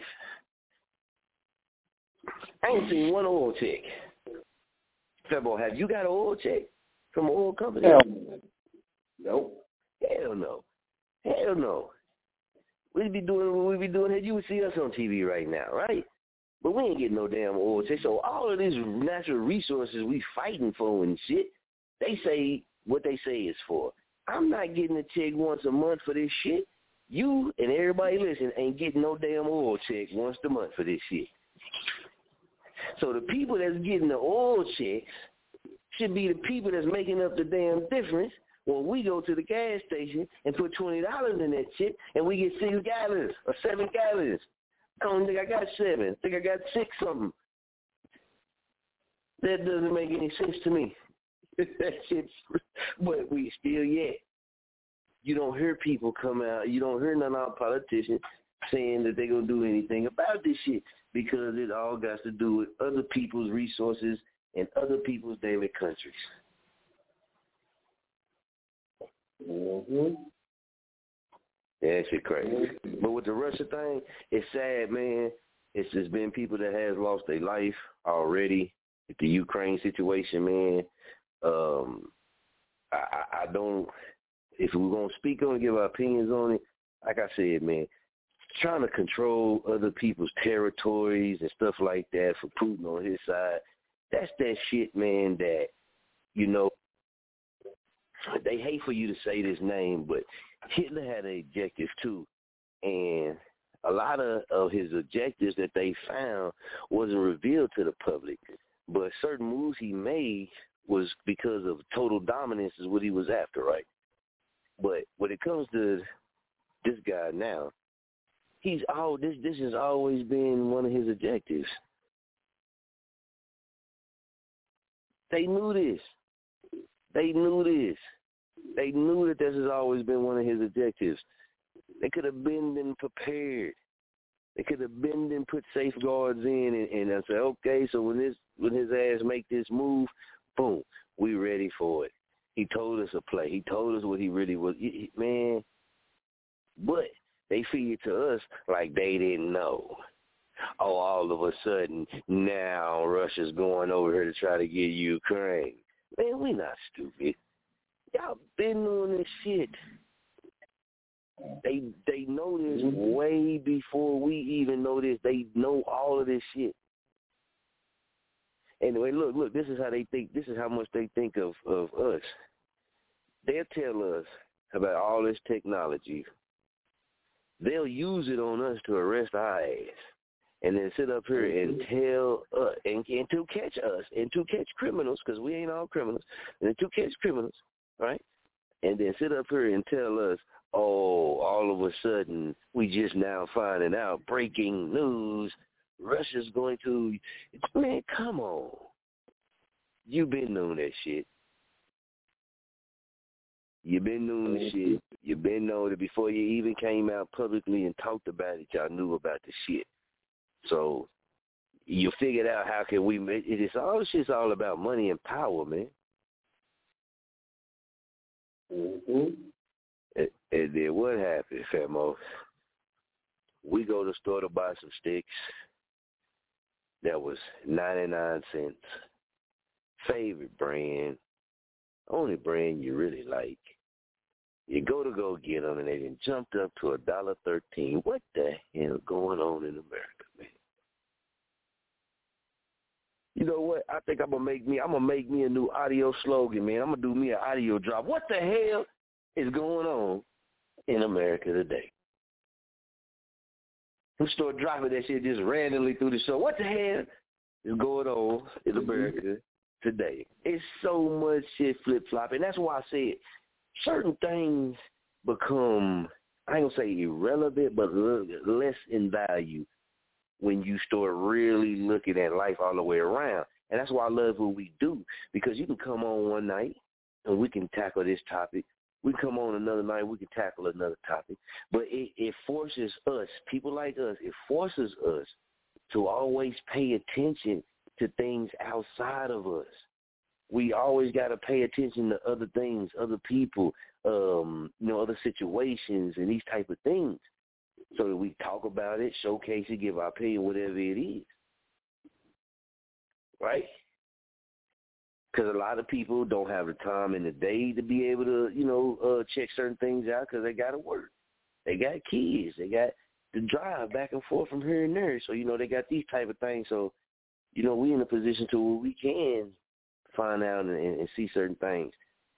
I ain't seen one oil check. Febo, have you got an oil check from an oil company? Hell Nope. Hell no. Hell no. We'd be doing what we be doing here. You would see us on TV right now, right? But we ain't getting no damn oil check. So all of these natural resources we fighting for and shit, they say what they say is for. I'm not getting a check once a month for this shit. You and everybody listening ain't getting no damn oil check once a month for this shit. So the people that's getting the oil checks should be the people that's making up the damn difference when we go to the gas station and put twenty dollars in that shit and we get six gallons or seven gallons. I don't think I got seven. I think I got six something. That doesn't make any sense to me. that shit's but we still yet. You don't hear people come out you don't hear none of our politicians saying that they're gonna do anything about this shit because it all got to do with other people's resources and other people's daily countries. Mm-hmm. That shit crazy. But with the Russia thing, it's sad, man. It's just been people that has lost their life already. With the Ukraine situation, man. Um, I, I, I don't. If we're gonna speak on it, give our opinions on it, like I said, man, trying to control other people's territories and stuff like that for Putin on his side, that's that shit, man. That you know, they hate for you to say this name, but Hitler had an objective too, and a lot of, of his objectives that they found wasn't revealed to the public. But certain moves he made was because of total dominance is what he was after, right? But when it comes to this guy now, he's all this this has always been one of his objectives. They knew this. They knew this. They knew that this has always been one of his objectives. They could have been been prepared. They could have been been put safeguards in and, and say, okay, so when this when his ass make this move, boom, we ready for it. He told us a play. He told us what he really was. He, man, but they feed it to us like they didn't know. Oh, all of a sudden now Russia's going over here to try to get Ukraine. Man, we not stupid. Y'all been doing this shit. They they know this way before we even know this. They know all of this shit. Anyway, look, look, this is how they think this is how much they think of, of us. They'll tell us about all this technology. They'll use it on us to arrest our ass. And then sit up here and mm-hmm. tell us, and, and to catch us, and to catch criminals, because we ain't all criminals, and to catch criminals, right? And then sit up here and tell us, oh, all of a sudden we just now finding out breaking news. Russia's going to man, come on. You've been knowing that shit. You've been knowing the shit. You've been knowing it before you even came out publicly and talked about it. Y'all knew about the shit. So you figured out how can we make it. it is all shit's all about money and power, man. Mm-hmm. And, and then what happened, Famo? We go to the store to buy some sticks. That was ninety nine cents. Favorite brand. Only brand you really like. You go to go get them and they done jumped up to a dollar thirteen. What the hell going on in America, man? You know what? I think I'm gonna make me. I'm gonna make me a new audio slogan, man. I'm gonna do me an audio drop. What the hell is going on in America today? We start dropping that shit just randomly through the show. What the hell is going on in mm-hmm. America today? It's so much shit flip flopping. That's why I said certain things become I ain't gonna say irrelevant, but less in value when you start really looking at life all the way around. And that's why I love what we do because you can come on one night and we can tackle this topic. We come on another night, we can tackle another topic. But it, it forces us, people like us, it forces us to always pay attention to things outside of us. We always got to pay attention to other things, other people, um, you know, other situations and these type of things so that we talk about it, showcase it, give our opinion, whatever it is. Right? Because a lot of people don't have the time in the day to be able to, you know, uh, check certain things out because they got to work. They got kids. They got to drive back and forth from here and there. So, you know, they got these type of things. So, you know, we in a position to where we can find out and, and see certain things.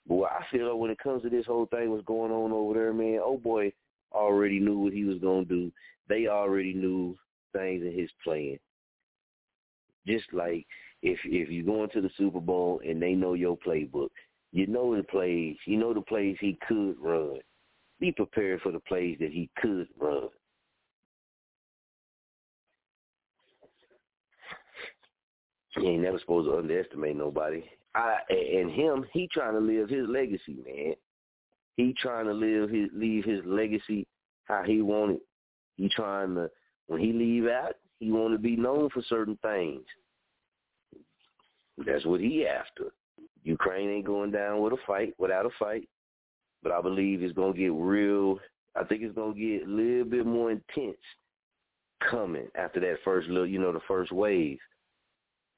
But what I feel like when it comes to this whole thing what's going on over there, man, oh boy, already knew what he was going to do. They already knew things in his plan. Just like if if you go into the Super Bowl and they know your playbook, you know the plays, you know the plays he could run. Be prepared for the plays that he could run. He ain't never supposed to underestimate nobody. I and him, he trying to live his legacy, man. He trying to live his leave his legacy how he wanted. He trying to when he leave out, he want to be known for certain things. That's what he after. Ukraine ain't going down with a fight without a fight, but I believe it's gonna get real. I think it's gonna get a little bit more intense coming after that first little, you know, the first wave.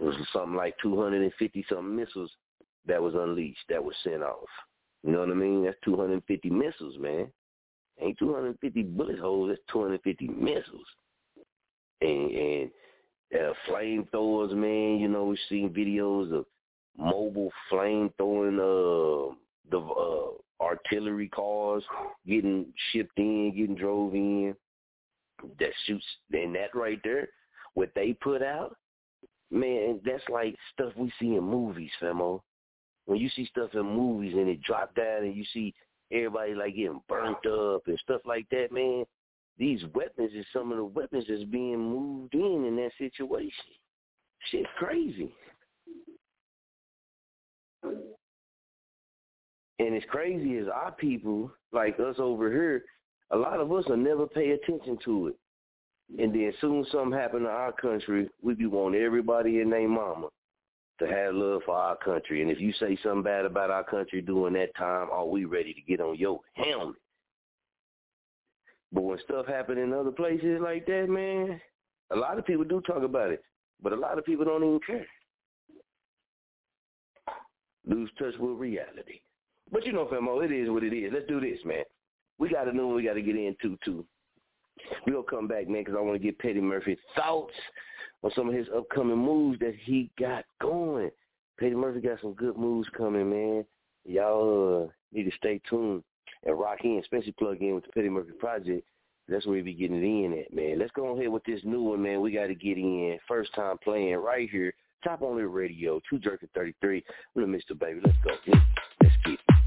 Was something like 250 something missiles that was unleashed, that was sent off. You know what I mean? That's 250 missiles, man. Ain't 250 bullet holes. That's 250 missiles. And and uh, flamethrowers, man. You know, we've seen videos of mobile flame throwing uh, the uh, artillery cars getting shipped in, getting drove in. That shoots, and that right there, what they put out, man, that's like stuff we see in movies, famo. When you see stuff in movies and it drop down and you see everybody like getting burnt up and stuff like that, man, these weapons is some of the weapons that's being moved in in that situation. Shit crazy. And as crazy as our people, like us over here, a lot of us will never pay attention to it. And then soon something happen to our country, we be wanting everybody and their mama to have love for our country. And if you say something bad about our country during that time, are we ready to get on your helmet? But when stuff happen in other places like that, man, a lot of people do talk about it, but a lot of people don't even care. Lose touch with reality. But you know, Femo, oh, it is what it is. Let's do this, man. We got to know what we got to get into, too. We'll come back, man, because I want to get Petty Murphy's thoughts on some of his upcoming moves that he got going. Petty Murphy got some good moves coming, man. Y'all uh, need to stay tuned and rock in, especially plug in with the Petty Murphy Project. That's where we be getting it in at, man. Let's go ahead with this new one, man. We got to get in. First time playing right here. Chop On It Radio, Too Jurkking 33. We're Mr. Baby. Let's go. Let's get it.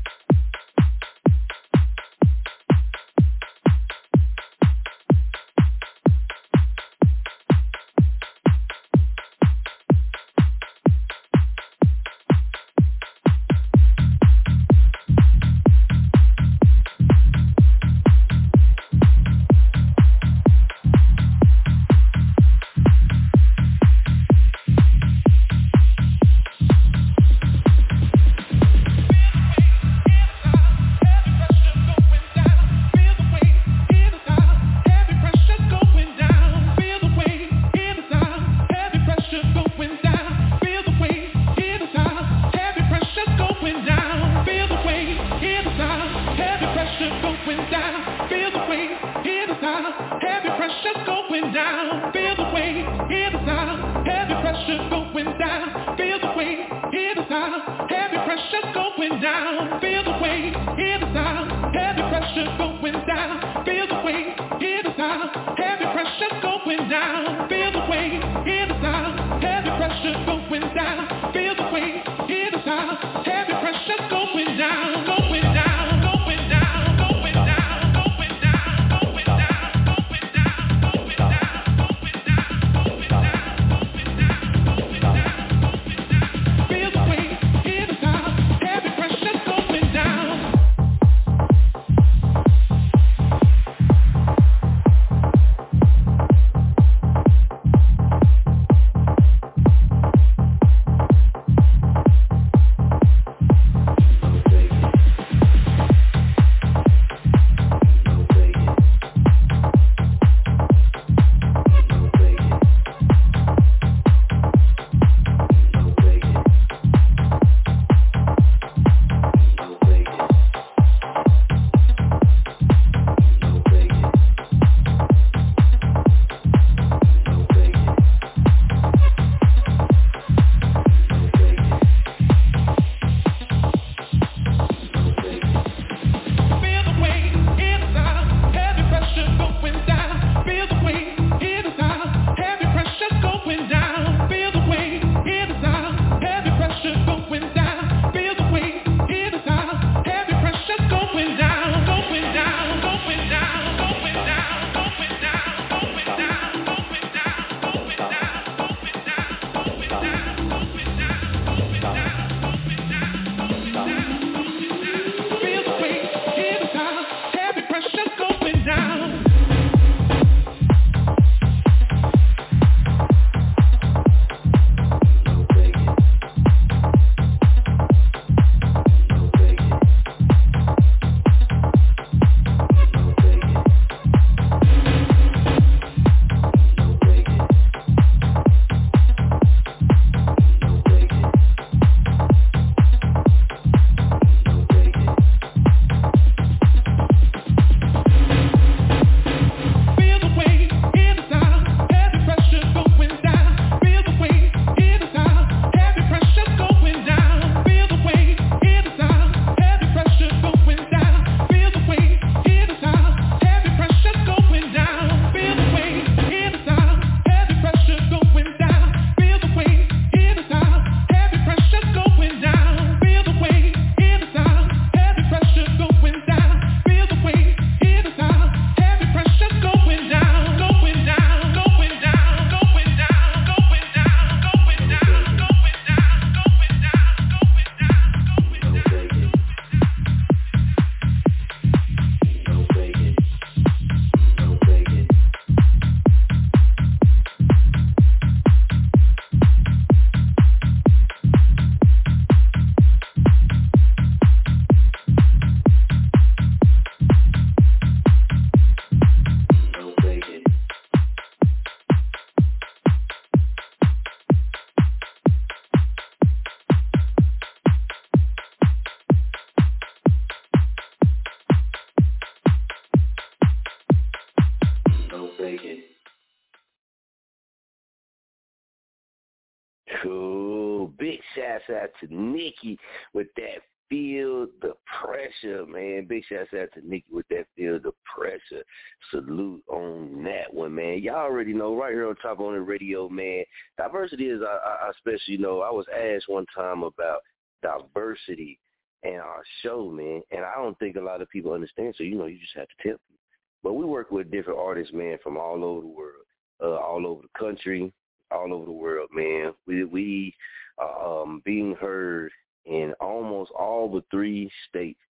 Cool. Big shouts out to Nikki with that feel the pressure, man. Big shouts out to Nikki with that feel the pressure. Salute on that one, man. Y'all already know right here on Chop On It Radio, man. Diversity is, I, I You know, I was asked one time about diversity in our show, man, and I don't think a lot of people understand. So you know, you just have to tell people. But we work with different artists, man, from all over the world, uh, all over the country, all over the world, man. We we uh, um being heard in almost all but three states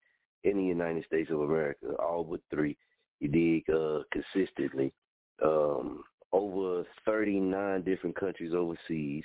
in the United States of America, all but three. You dig uh, consistently. Um, over 39 different countries overseas.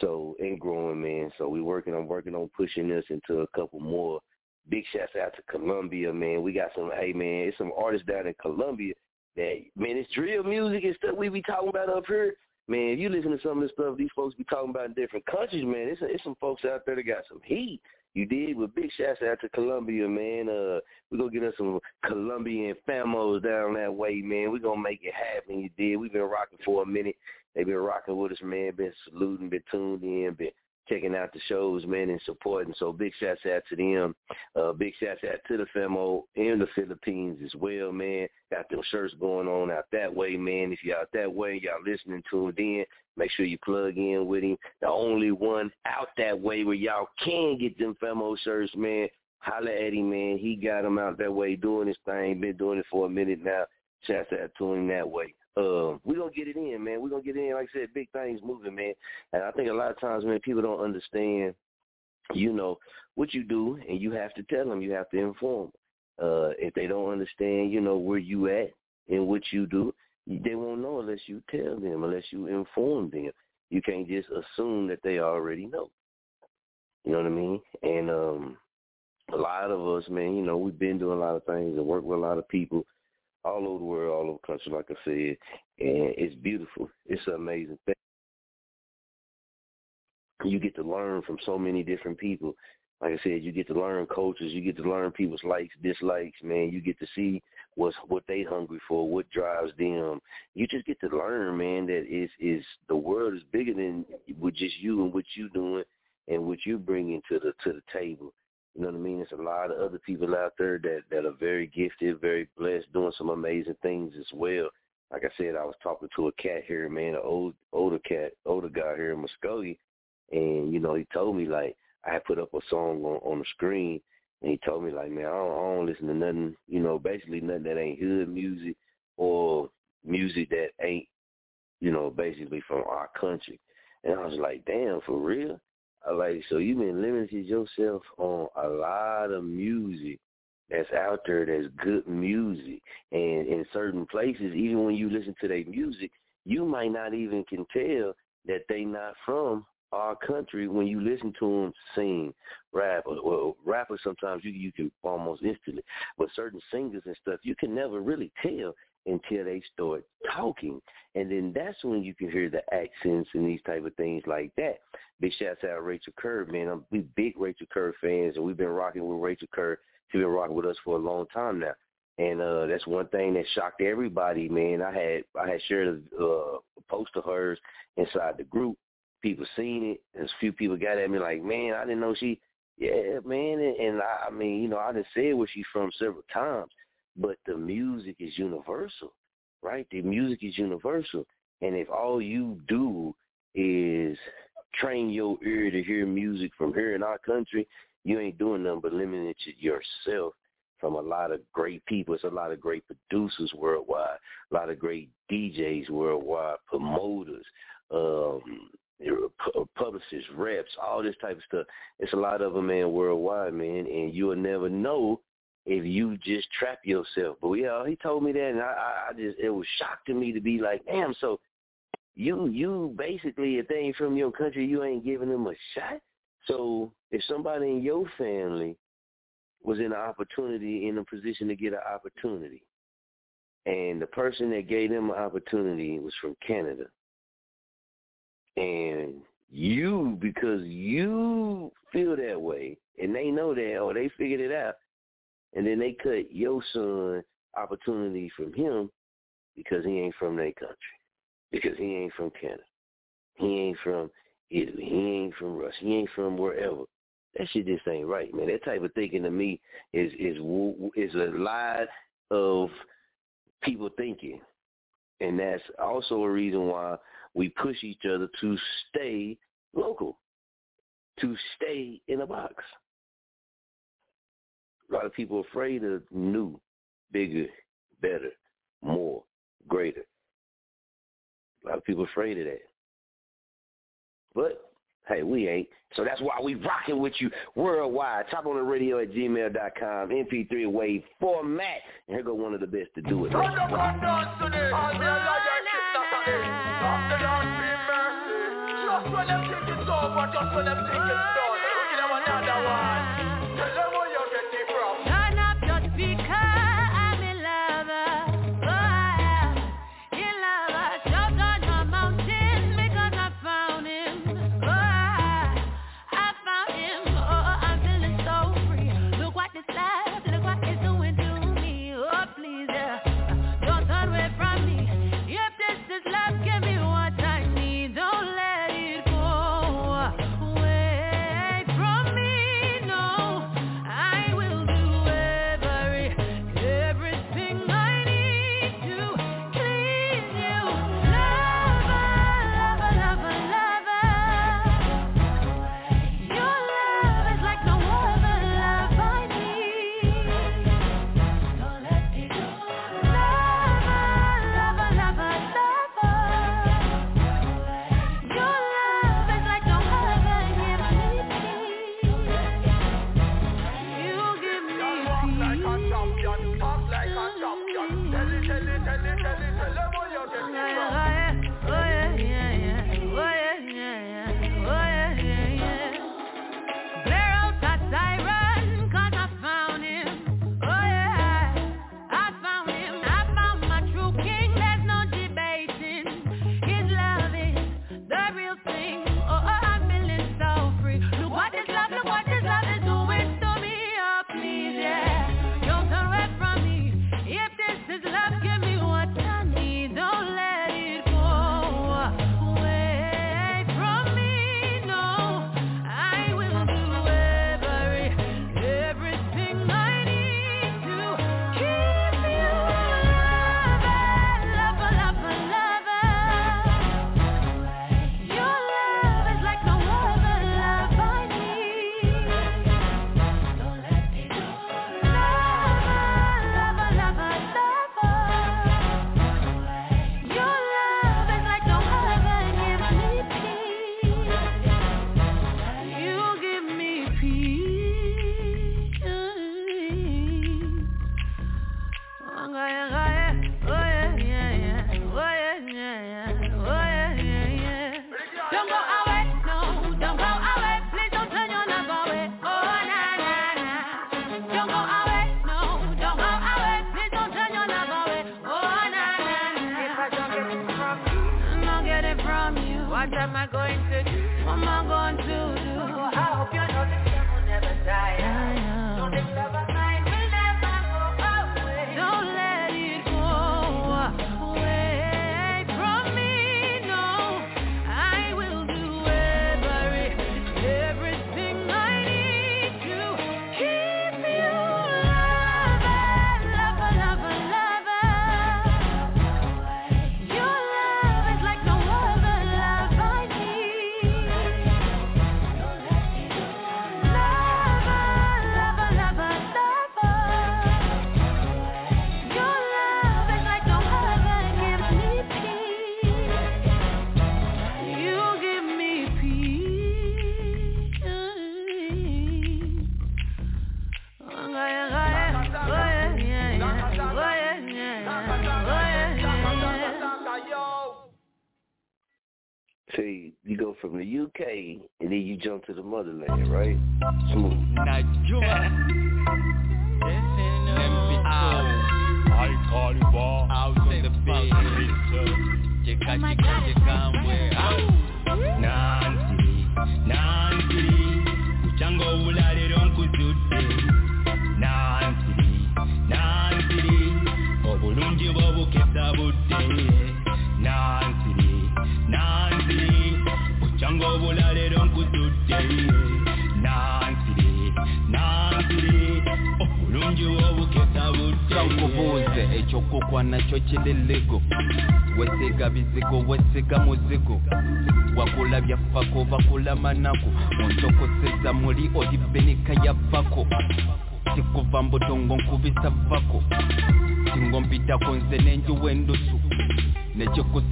So and growing, man. So we working on working on pushing this into a couple more. Big shouts out to Colombia, man. We got some hey man, it's some artists down in Colombia that man, it's drill music and stuff we be talking about up here. Man, if you listen to some of the stuff these folks be talking about in different countries, man, it's it's some folks out there that got some heat. You did with big shouts out to Colombia, man. Uh, we gonna get us some Colombian famos down that way, man. We gonna make it happen. You did. We've been rocking for a minute. They've been rocking with us, man. Been saluting, been tuned in, been checking out the shows, man, and supporting. So big shouts out to them. Uh, big shouts out to the famo in the Philippines as well, man. Got them shirts going on out that way, man. If you're out that way, y'all listening to it in, make sure you plug in with him. The only one out that way where y'all can get them famo shirts, man. Holla at him, man. He got them out that way doing his thing. Been doing it for a minute now. Shouts out to him that way uh, we're gonna get it in, man. We're gonna get in. Like I said, big things moving, man. And I think a lot of times, man, people don't understand, you know, what you do, and you have to tell them. You have to inform. Them. Uh, if they don't understand, you know, where you at and what you do, they won't know unless you tell them, unless you inform them. You can't just assume that they already know. You know what I mean? And um, a lot of us, man, you know, we've been doing a lot of things and work with a lot of people all over the world, all over the country, like I said, and it's beautiful. It's an amazing thing. You get to learn from so many different people. Like I said, you get to learn cultures. You get to learn people's likes, dislikes. Man, you get to see what's what they hungry for, what drives them. You just get to learn, man. That is is the world is bigger than with just you and what you doing and what you bringing to the to the table. You know what I mean? There's a lot of other people out there that that are very gifted, very blessed, doing some amazing things as well. Like I said, I was talking to a cat here, man, an old older cat, older guy here in Muskogee, and you know he told me like I had put up a song on on the screen, and he told me like, man, I don't, I don't listen to nothing, you know, basically nothing that ain't hood music or music that ain't, you know, basically from our country. And I was like, damn, for real? Like so you've been limiting yourself on a lot of music that's out there that's good music. And in certain places even when you listen to their music you might not even can tell that they not from our country when you listen to them sing. Rap uh, or, or rappers sometimes you you can almost instantly but certain singers and stuff you can never really tell until they start talking. And then that's when you can hear the accents and these type of things like that. Big shouts out Rachel Kerr, man. I'm we big Rachel Kerr fans and we've been rocking with Rachel Kerr. She's been rocking with us for a long time now. And uh that's one thing that shocked everybody, man. I had I had shared a, uh, a post of hers inside the group. People seen it, and a few people got at me like, "Man, I didn't know she." Yeah, man, and, and I, I mean, you know, I done said where she's from several times, but the music is universal, right? The music is universal. And if all you do is train your ear to hear music from here in our country, you ain't doing nothing but limiting yourself from a lot of great people. It's a lot of great producers worldwide, a lot of great DJs worldwide, promoters, um, publicists, reps, all this type of stuff. It's a lot of them, man, worldwide, man, and you'll never know if you just trap yourself. But yeah, uh, he told me that, and I, I just it was shocked to me to be like, damn. So you you basically, if they ain't from your country, you ain't giving them a shot. So if somebody in your family was in an opportunity, in a position to get an opportunity, and the person that gave them an opportunity was from Canada, and you, because you feel that way, and they know that, or they figured it out, and then they cut your son opportunity from him because he ain't from their country, because he ain't from Canada, he ain't from Italy, he ain't from Russia, he ain't from wherever. That shit just ain't right, man. That type of thinking to me is is is a lot of people thinking, and that's also a reason why we push each other to stay local, to stay in a box. A lot of people afraid of new, bigger, better, more, greater. A lot of people afraid of that. But hey, we ain't. So that's why we rocking with you worldwide. Chop On It Radio at gmail.com, MP3 wave format. And here go one of the best to do it. Just when them think it's over, just when them think it's done, we give them another one.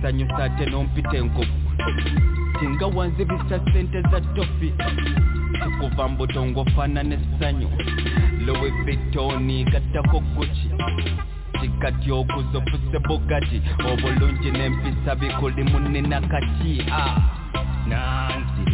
Nekikusanyusa ate nompita enkofu singa wanzibisa sente za tofi tikuva mbutongo fana nessanyu lowe bitoni gattako guki kikati okuzofuse bugati obulungi n'empisa bikuli munina kati. Ah.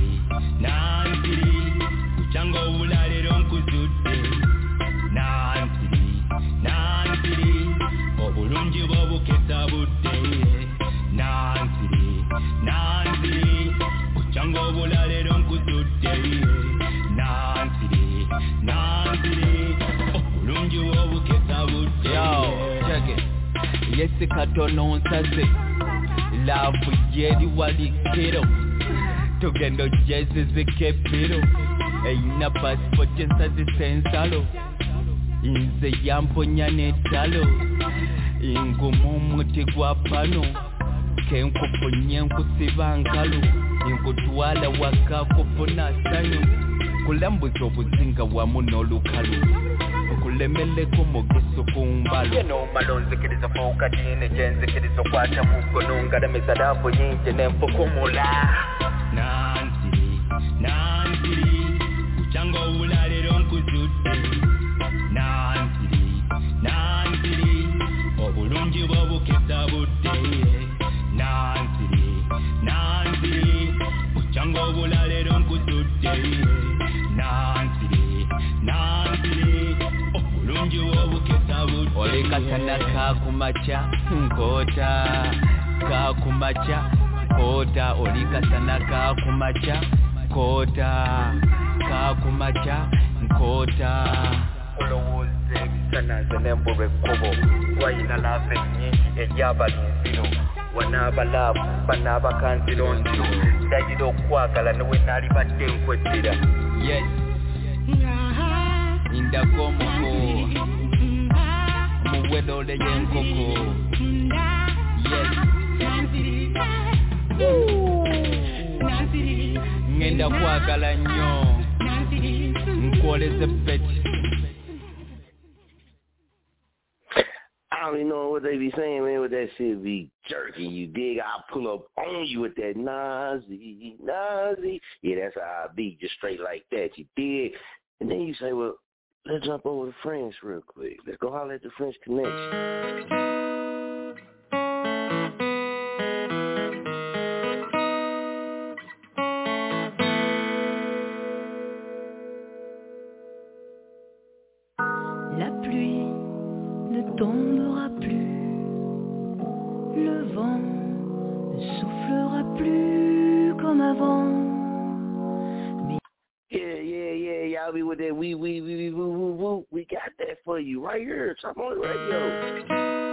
Yesi katono nsaze laavu yeri walikiro tugenda ojezizika epiro eyina pasipoti ensazisa ensalo nze yamponya n'ettalo ingumu omuti gwa pano kenkufunye nkusiba nkalu nkutwala waka kufuna sanyu kulambuza obuzinga wamu n'olukalu kulemeleko mugeso ku mbalo yenomala onzikiriza fuukatini gyenzikiriza okwata mukono ngalamisa laavu nyingi nenfukumula nansiri nansiri kukyanga obulalero nkuzudde nansiri nansiri obulungi bw'obukesa budde. Nansiri nansiri kukyanga obulalero nkuzudde nansiri nansiri obulungi bw'obukesa budde oli kasana kakumaca nkota kakumaca kota oli kasana kakumaca kota kakumaca nkota. Olowooza ebisana nze nembulwa ekkubo wayina laavu ennyingi eri abalinziro wanaabalaavu banaabakanzironziro ndayira okwagala newe naalibadde nkweddira yes yes ngenda kwagala nnyo I don't even know what they be saying, man, with that shit be jerking you, dig? I'll pull up on you with that Nazi, Nazi. Yeah, that's how I be, just straight like that, you dig? And then you say, well, let's jump over to French real quick. Let's go holler at the French Connection. With that wee wee wee woo woo woo. We got that for you right here. Chop On It Radio.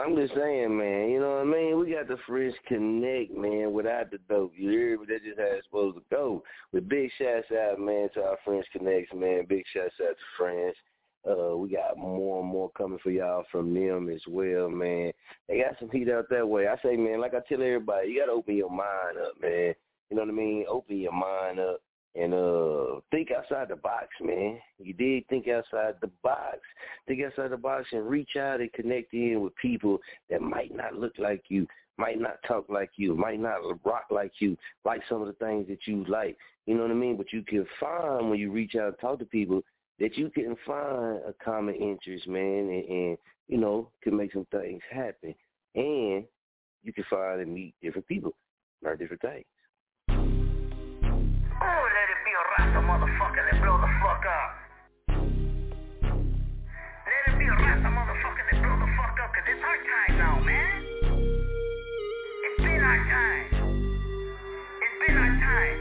I'm just saying, man. You know what I mean? We got the French Connect, man, without the dope. You hear me? That's just how it's supposed to go. With big shouts out, man, to our French Connects, man. Big shouts out to France. Uh, we got more and more coming for y'all from them as well, man. They got some heat out that way. I say, man, like I tell everybody, you gotta open your mind up, man. You know what I mean? Open your mind up and uh think outside the box, man. You did think outside the box. Think outside the box and reach out and connect in with people that might not look like you, might not talk like you, might not rock like you, like some of the things that you like. You know what I mean? But you can find when you reach out and talk to people that you can find a common interest, man, and, and you know, can make some things happen. And you can find and meet different people, learn different things. It's our time now, man. It's been our time. It's been our time.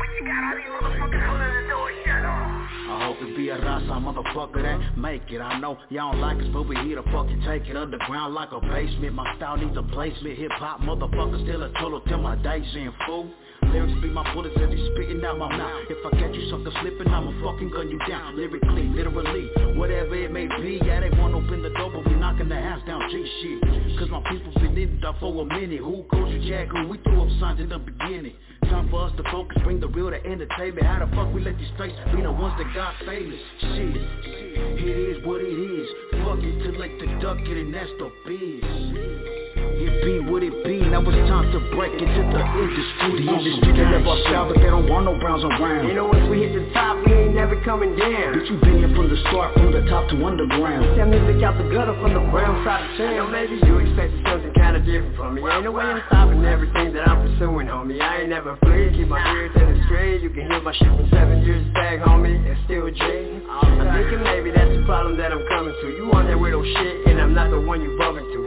But you got all these motherfuckers holding the door shut off. I hope it be a Rasa motherfucker that make it. I know y'all don't like us, but we here to fucking take it underground like a basement. My style needs a placement. Hip hop motherfucker still a total till my days in fool. Lyrics be my bullets as they spitting out my mouth. If I catch you sucker slipping, I'ma fucking gun you down. Lyrically, literally, whatever it may be. Yeah, they won't open the door, but we knocking the house down. G shit. Cause my people been in it for a minute. Who goes to jack? Who we threw up signs in the beginning. Time for us to focus, bring the real to entertainment. How the fuck we let these straights be the ones that got famous? Shit, it is what it is. Fuck it till like the duck it and that's the biz. It be what it be, now it's time to break into the industry. The industry they love our style, but they don't want no browns around. You know once we hit the top, we ain't never coming down. Bitch, you been here from the start, from the top to underground. That music out the gutter from the brown side of town. I know maybe you expected something kinda different from me. Ain't no way I'm stopping everything that I'm pursuing, homie. I ain't never free. keep my ear to the straight. You can hear my shit from seven years back, homie. It's still J. I'm thinking maybe that's the problem that I'm coming to. You on that weirdo shit, and I'm not the one you bumping to.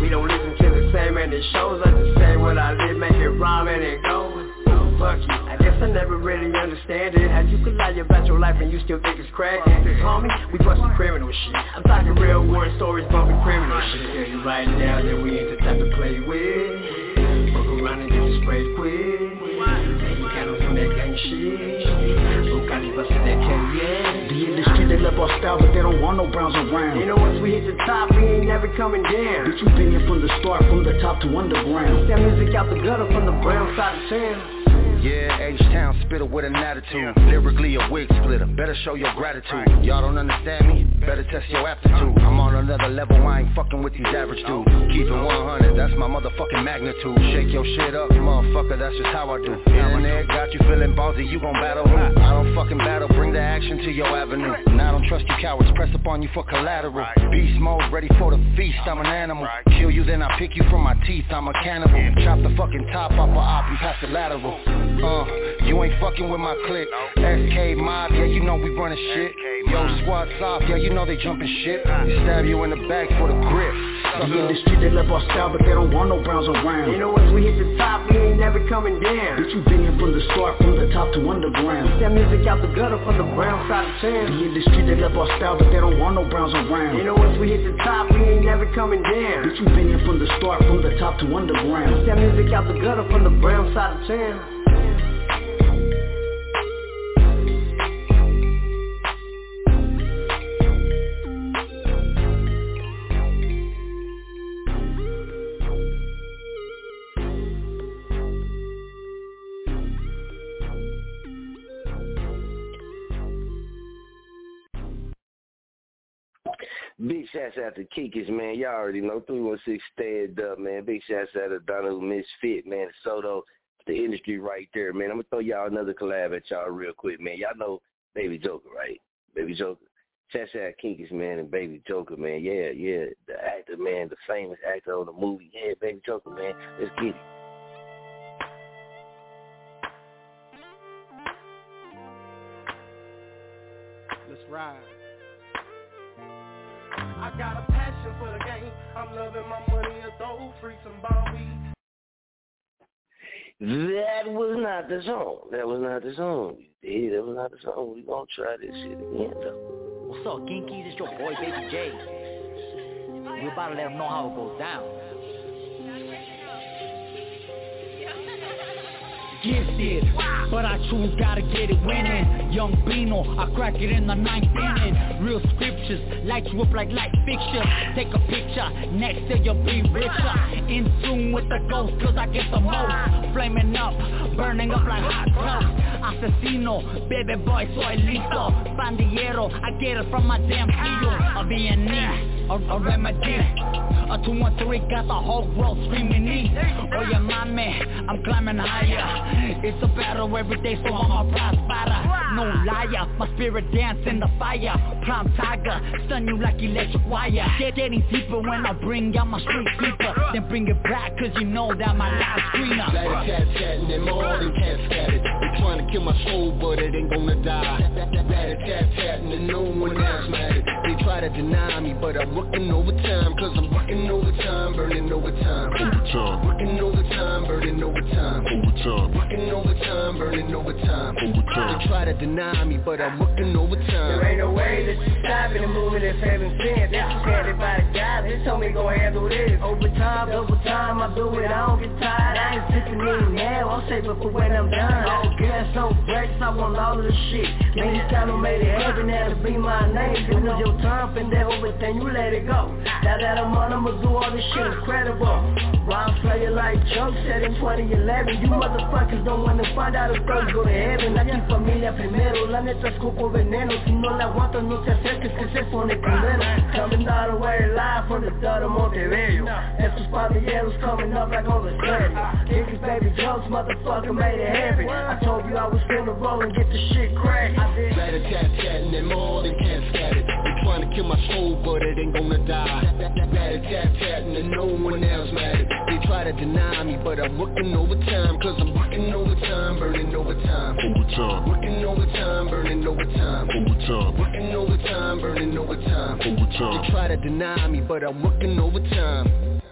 We don't listen to the same, and it shows us the same. What I live, make it rhyme and it goes. Fuck you. I guess I never really understand it. How you could lie about your life and you still think it's crack. Cause homie, we bustin' criminal shit. I'm talking real war stories, bumping criminal shit. I Tell you right now that we ain't the type to play with. Fuck around and get sprayed quick. And you got on some that gang shit. Love our style, but they don't want no browns around. You know once we hit the top, we ain't never coming down. Bitch, you been here from the start, from the top to underground. That music out the gutter from the brown side of town. Yeah, H-Town spitter with an attitude. Lyrically a wig splitter, better show your gratitude. Y'all don't understand me? Better test your aptitude. Uh-huh. I'm on another level, I ain't fucking with these average dudes. Uh-huh. Keep it 100, that's my motherfucking magnitude. Shake your shit up, motherfucker, that's just how I do. Internet got you feeling ballsy, you gon' battle who? I don't fucking battle, bring the action to your avenue. And I don't trust you cowards, press up on you for collateral. Beast mode, ready for the feast, I'm an animal. Kill you, then I pick you from my teeth, I'm a cannibal. Chop the fucking top off a op. And pass the lateral uh, you ain't fucking with my clique. SK mob, yeah, you know we running shit. Yo, squad off, yeah, you know they jumping shit. They stab you in the back for the grip. The industry they love our style, but they don't want no browns around. You know once we hit the top, we ain't never coming down. Bitch, you been here from the start, from the top to underground. That music out the gutter from the brown side of town. The industry they love our style, but they don't want no browns around. You know once we hit the top, we ain't never coming down. Bitch, you been here from the start, from the top to underground. That music out the gutter from the brown side of town. Big shouts out to Kikis, man. Y'all already know 316 stand up, man. Big shouts out to Donald Misfit, man. Soto, the industry right there, man. I'm gonna throw y'all another collab at y'all real quick, man. Y'all know Baby Joker, right? Baby Joker. Shouts out Kinkis, man, and Baby Joker, man. Yeah, yeah. The actor, man, the famous actor on the movie. Yeah, Baby Joker, man. Let's get it. Let's ride. I got a passion for the game. I'm loving my money a throw free some bomb weed. That was not the song. That was not the song. Yeah, that was not the song. We gonna try this shit again though. What's up, Ginkies? It's your boy, Baby J. We about to let them know how it goes down. Gifted, but I choose gotta get it winning. Young Bino, I crack it in the ninth inning. Real scriptures, light you up like light fixtures. Take a picture, next day you'll be richer. In tune with the ghost, cause I get the most. Flaming up, burning up like hot toast. Asesino, baby boy, soy listo. Bandiero, I get it from my damn tío. A Viennese, a, remedy. A 213 got the whole world screaming E. Oh yeah, mommy, I'm climbing higher. It's a battle every day, so I'm a prosper. No liar, my spirit dance in the fire. Prime tiger, stun you like electric wire. Get getting deeper when I bring out my street keeper. Then bring it back, cause you know that my life screener. Like a cat chatting and more than cat scattered. They trying to kill my soul, but it ain't gonna die. That a tat tatting and no one else mattered. They try to deny me, but I'm working overtime, cause I'm working overtime, burning overtime. Overtime. Working overtime, burning overtime. Overtime. Working overtime, burning overtime. Overtime. They try to deny me, but I'm working overtime. There ain't no way that you stopping and moving if heaven sent. That's commanded by the God. They told me go handle this. Overtime, double time, I do it, I don't get tired. I ain't sitting in now, I'll save it for when I'm done. All gas, no brakes, I want all of the shit. Man, this time I made it happen, that'll be my name. It was your time, and that everything, you let it go. Now that I'm on, I'ma do all this shit incredible. Rhyme player like Chuck said in 2011. You motherfuckers don't wanna find out if those go to heaven. Aquí familia primero, la neta escupo veneno. Si no la aguantas, no te acerques que se pone primero. Coming all the way live from the third of Montebello. Estos pandilleros coming up like on the set. Kickies, baby jokes, motherfucker made it heavy. I told you I was finna roll and get the shit cracked. I did. Let a cat chatting and more than cat scattered. They trying to kill my soul, but it ain't gonna die. Let a cat chatting and no one else mattered. They try to deny me, but I'm working overtime, cause I'm working overtime, burning overtime. Overtime. Working overtime, burning overtime. Overtime. Working overtime, burning overtime. Overtime. They try to deny me, but I'm working overtime.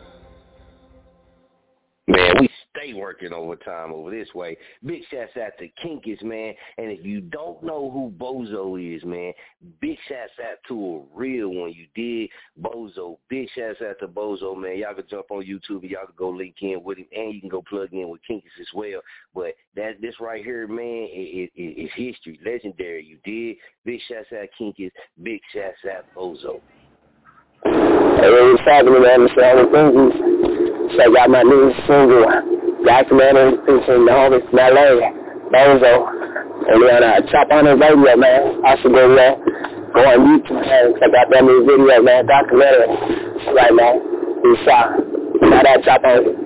Man, we stay working overtime over this way. Big shouts out to Kinkis, man. And if you don't know who Bozo is, man, big shouts out to a real one. You did Bozo. Big shouts out to Bozo, man. Y'all can jump on YouTube and y'all can go link in with him, and you can go plug in with Kinkis as well. But that this right here, man, it, it, it, it's history, legendary. You did. Big shouts out Kinkis. Big shouts out Bozo. Hey, what's happening, man? Mr. Ellen Thinkies. So I got my new single, documentary, featuring the homies LA, Bozo. And on uh, Chop On It Radio, man. Also go there. Go on YouTube, man. I got that new video, man. Documentary. Right, man. We shot. Shout out Chop On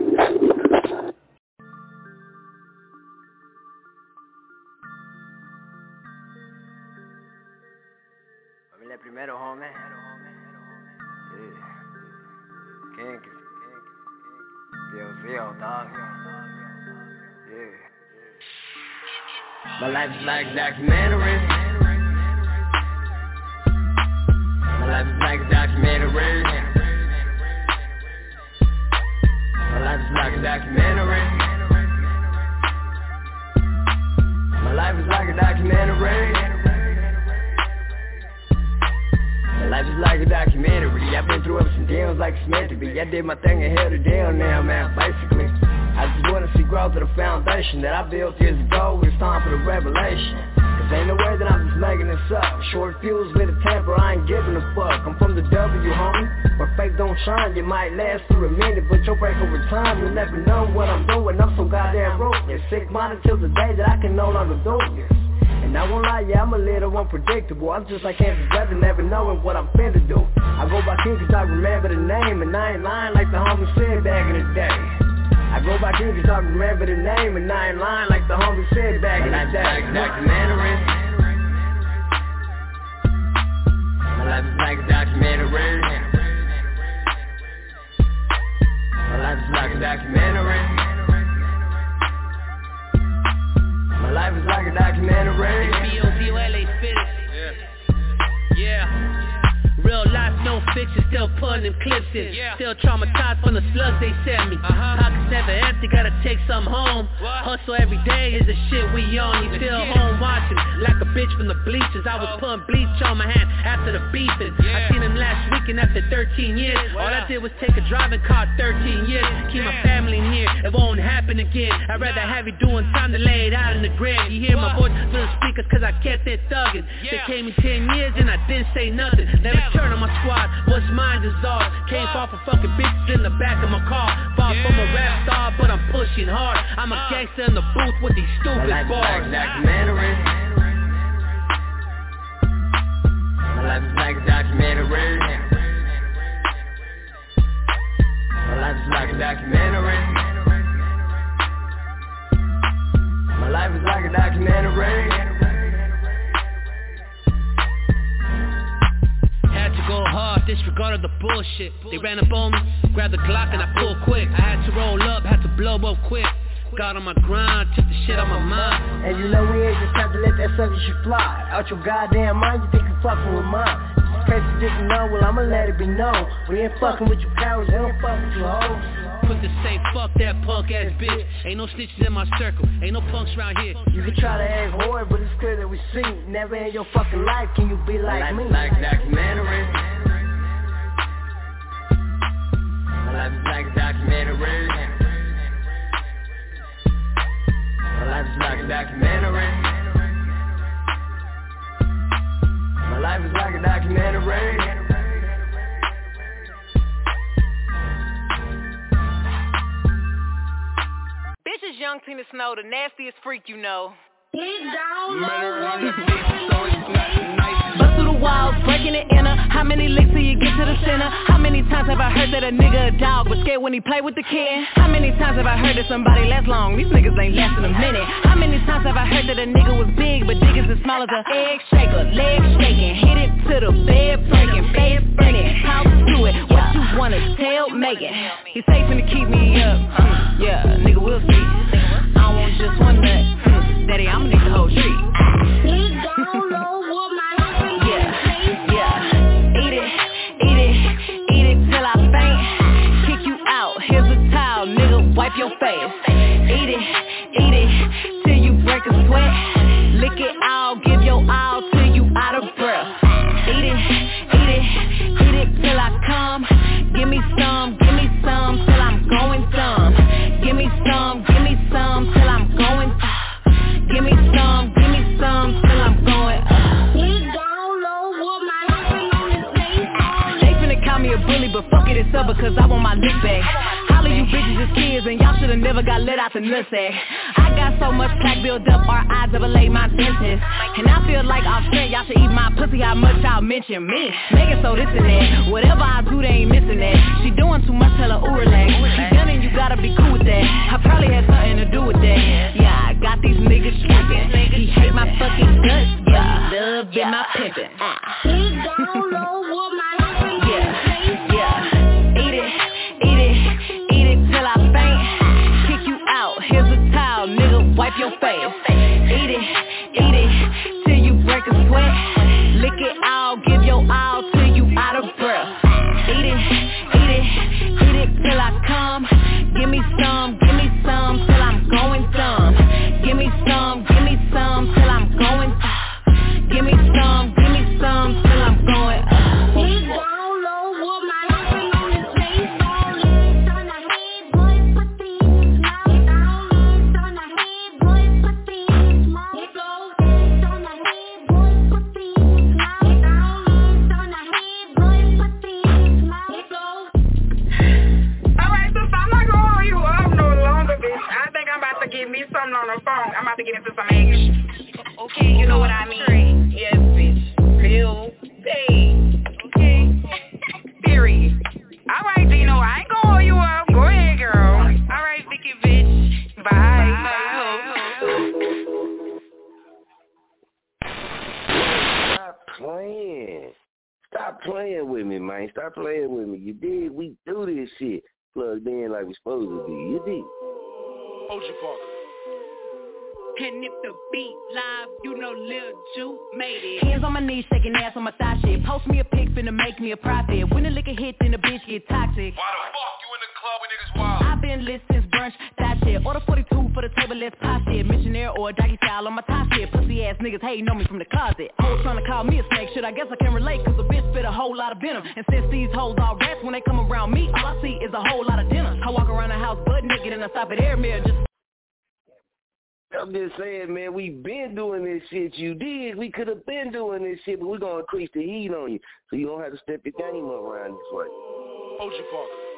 My life is like a documentary. My life is like a documentary. My life is like a documentary. My life is like a documentary. My life is like a documentary. I've been through ups and downs like to be. I did my thing and held it down now, man. Basically, I just wanna see growth of the foundation that I built years ago. It's time for the revelation. Cause ain't no way that I'm just making this up. Short fuse with a temper, I ain't giving a fuck. I'm from the W, homie. Where faith don't shine, you might last for a minute, but you'll break over time. You'll never know what I'm doing. I'm so goddamn broke. Sick minded till the day that I can no longer do this. And And I won't lie, yeah, I'm a little unpredictable I'm just like Kansas weather, never knowing what I'm finna do I go by King cause I remember the name And I ain't lying like the homie said back in the day I go by King cause I remember the name And I ain't lying like the homie said back in the day like documentary My life is like a documentary. My life is like a documentary. My life is like a documentary. B-O-D-O-L-A fit. Yeah. Real life, no fiction, still putting them clips in. Yeah. Still traumatized from the slugs they sent me. Uh-huh. Pockets never empty, gotta take some home. Hustle every day is the shit we on. You still home watching, like a bitch from the bleachers. I was putting bleach on my hand after the beefing. I seen him last weekend after 13 years. All I did was take a driving car 13 years. Keep my family near, it won't happen again. I'd rather have you doing time to lay it out in the grave. You hear my voice through the speakers cause I kept it thugging. They gave me 10 years and I didn't say nothing. Never. turn on my squad, what's mine is ours. Came far for fucking bitches in the back of my car. Far from a rap star but I'm pushing hard. I'm a gangster in the booth with these My stupid life is like bars. a documentary My life is like a documentary My life is like a documentary My life is like a documentary go hard, disregarded the bullshit. They ran up on me, grabbed the Glock and I pulled quick. I had to roll up, had to blow up quick. Got on my grind, took the shit on my mind. And you know we ain't just have to let that sucker shit fly. Out your goddamn mind, you think you fucking with mine Just in case you didn't know, well I'ma let it be known. We ain't fucking with you cowards, we don't fuck with you hoes. Quick to say fuck that punk ass bitch. Ain't no snitches in my circle, ain't no punks around here. You can try to act hard, but it's clear that we see Never in your fucking life can you be like me. Like documentary. My life is like a documentary. My life is like a documentary life is like a documentary Bitch is young Tina Snow, the nastiest freak you know. Bust through the walls, breaking the inner. How many licks till you get to the center? How many times have I heard that a nigga a dog was scared when he play with the kid? How many times have I heard that somebody lasts long? These niggas ain't lasting a minute. How many times have I heard that a nigga was big but niggas as small as a egg shaker, leg shaking, hit it to the bed breaking, face spinning, talk to it. What you wanna tell, make it. He's safe to keep me up. Pussy, how much y'all mention me. Make it so this and that. Whatever I do, they ain't missing that. She doing too much, tell her ooh made it. Hands on my knees, shaking ass on my thigh shit. Post me a pic, finna make me a profit. When the liquor hit, then the bitch get toxic. Why the fuck you in the club when niggas wild? I've been lit since brunch, that shit. Order 42 for the table, let's pop shit. Missionaire or doggy style on my top shit. Pussy ass niggas hating on me from the closet. Hoes trying to call me a snake, shit. I guess I can relate, cause a bitch spit a whole lot of venom. And since these hoes all rats, when they come around me, all I see is a whole lot of dinner. I walk around the house butt naked and I stop at air mirror just I'm just saying, man, We've been doing this shit. You did. We could have been doing this shit, but we're gonna increase the heat on you, so you don't have to step your game up around this way. OG Parker.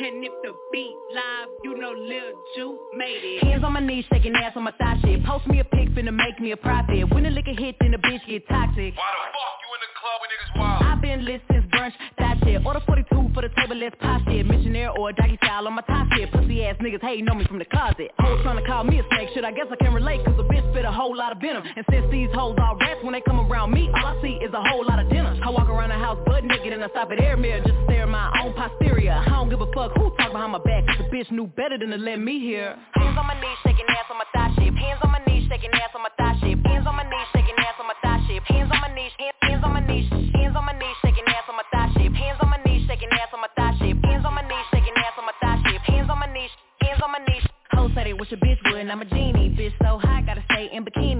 And if the beat live, you know Lil Ju made it. Hands on my knees, shaking ass on my thigh shit. Post me a pic, finna make me a profit. When the liquor hit, then the bitch get toxic. Why the fuck you in the club when niggas wild? I've been lit since brunch, that shit. Order 42 for the table, let's pop shit. Missionaire or a doggy style on my top shit. Pussy ass niggas hating on me from the closet. Hoes trying to call me a snake, shit. I guess I can relate, cause a bitch spit a whole lot of venom. And since these hoes all rats, when they come around me, all I see is a whole lot of dinner. I walk around the house butt naked and I stop at air mirror just to stare at my own posterior. I don't give a fuck who talk behind my back, cause the bitch knew better than to let me hear. Hands on my knees, shaking ass on my thigh shit. Hands on my knees, shaking ass on my thigh shit. Hands on my knees, shaking ass on my thigh shit. Hands on my knees, hands, hands on my knees, hands on my knees, shaking ass on my thigh shit. Hands on my knees, shaking ass on my thigh shit. Hands on my knees, shaking ass on my thigh shit. Hands on my knees, hands on my knees. Hoes say they wish a bitch would, and I'm a genie. Bitch so hot, gotta stay in bikinis.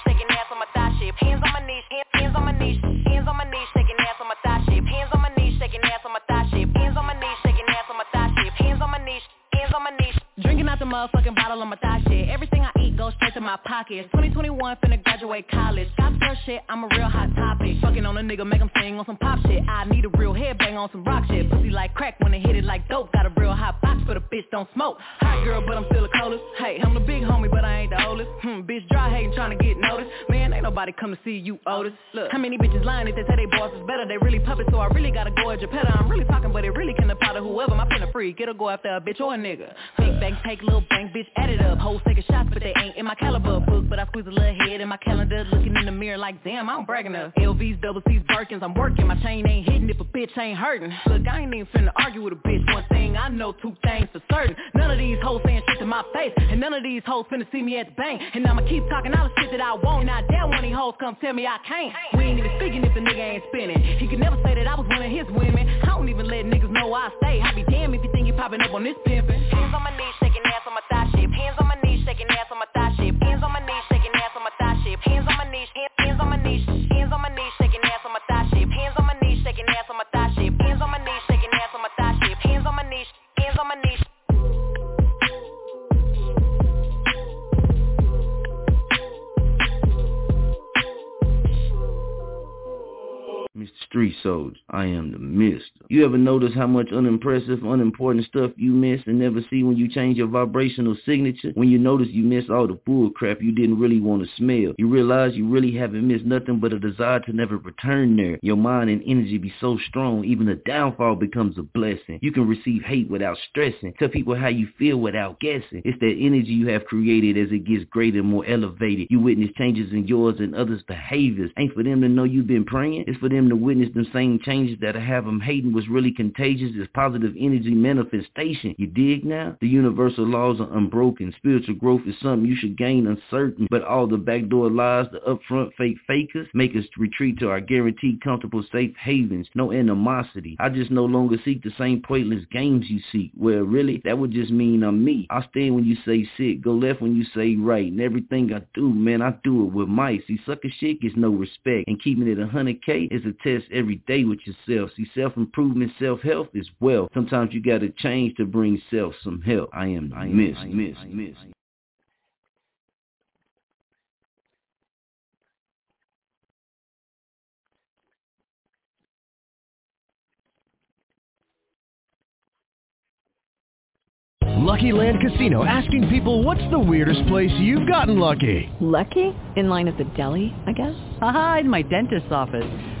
Hands on my knees, hands, on my knees, hands on my knees, shaking ass on my thigh shit. Hands on my knees, shaking ass on my thigh shit. Hands on my knees, shaking ass on my thigh shit. Hands on my knees, hands on my knees. Out the motherfucking bottle on my thigh shit. Everything I eat goes straight to my pockets. 2021 finna graduate college. Got girl shit, I'm a real hot topic. Fucking on a nigga, make him sing on some pop shit. I need a real headbang on some rock shit. Pussy like crack when it hit it like dope. Got a real hot box for the bitch don't smoke. Hot girl, but I'm still the coldest. Hey, I'm the big homie, but I ain't the oldest. Hmm, bitch dry hating trying to get noticed. Man, ain't nobody come to see you, Otis. Look, how many bitches lying if they say they boss is better? They really puppets, so I really gotta go at your petter. I'm really talking, but it really can apply to whoever. My pen a freak, it'll go after a bitch or a nigga. Big bang, take little bang, bitch, add it up. Hoes taking shots, but they ain't in my caliber book. But I squeeze a little head in my calendar, looking in the mirror like, damn, I'm bragging up. LVs, double C's, Birkins, I'm working. My chain ain't hitting if a bitch ain't hurting. Look, I ain't even finna argue with a bitch. One thing I know, two things for certain. None of these hoes saying shit to my face, and none of these hoes finna see me at the bank. And I'ma keep talking all the shit that I want. Now, that one of these hoes come tell me I can't. We ain't even speaking if the nigga ain't spinning. He could never say that I was one of his women. I don't even let niggas know I stay. I be damn if you think you popping up on this pimpin'. Hands on my knees, shaking ass on my thigh shit. Hands on my knees, shaking ass on my thigh shit. Hands on my knees, shaking ass on my thigh shit. Hands on my knees, hands, on my knees, hands on my knees, shaking ass on my thigh shit. Hands on my knees, shaking ass on my Mr. Street Soldier, I am the mister. You ever notice how much unimpressive, unimportant stuff you miss and never see when you change your vibrational signature? When you notice you miss all the bull crap you didn't really want to smell. You realize you really haven't missed nothing but a desire to never return there. Your mind and energy be so strong, even a downfall becomes a blessing. You can receive hate without stressing. Tell people how you feel without guessing. It's that energy you have created as it gets greater and more elevated. You witness changes in yours and others' behaviors. Ain't for them to know you've been praying. It's for them to witness them same changes that have them hating was really contagious is positive energy manifestation. You dig now? The universal laws are unbroken. Spiritual growth is something you should gain uncertain, but all the backdoor lies, the upfront fake fakers, make us retreat to our guaranteed comfortable safe havens. No animosity. I just no longer seek the same pointless games you seek. Well, really, that would just mean I'm me. I stand when you say sit, go left when you say right, and everything I do, man, I do it with mice. See, sucker shit gets no respect, and keeping it a 100K is a test every day with yourself. See, self-improvement, self-health is wealth. Sometimes you gotta change to bring self some help. I am, I am, miss, miss, miss. Lucky Land Casino asking people what's the weirdest place you've gotten lucky? Lucky? In line at the deli, I guess? Aha, in my dentist's office.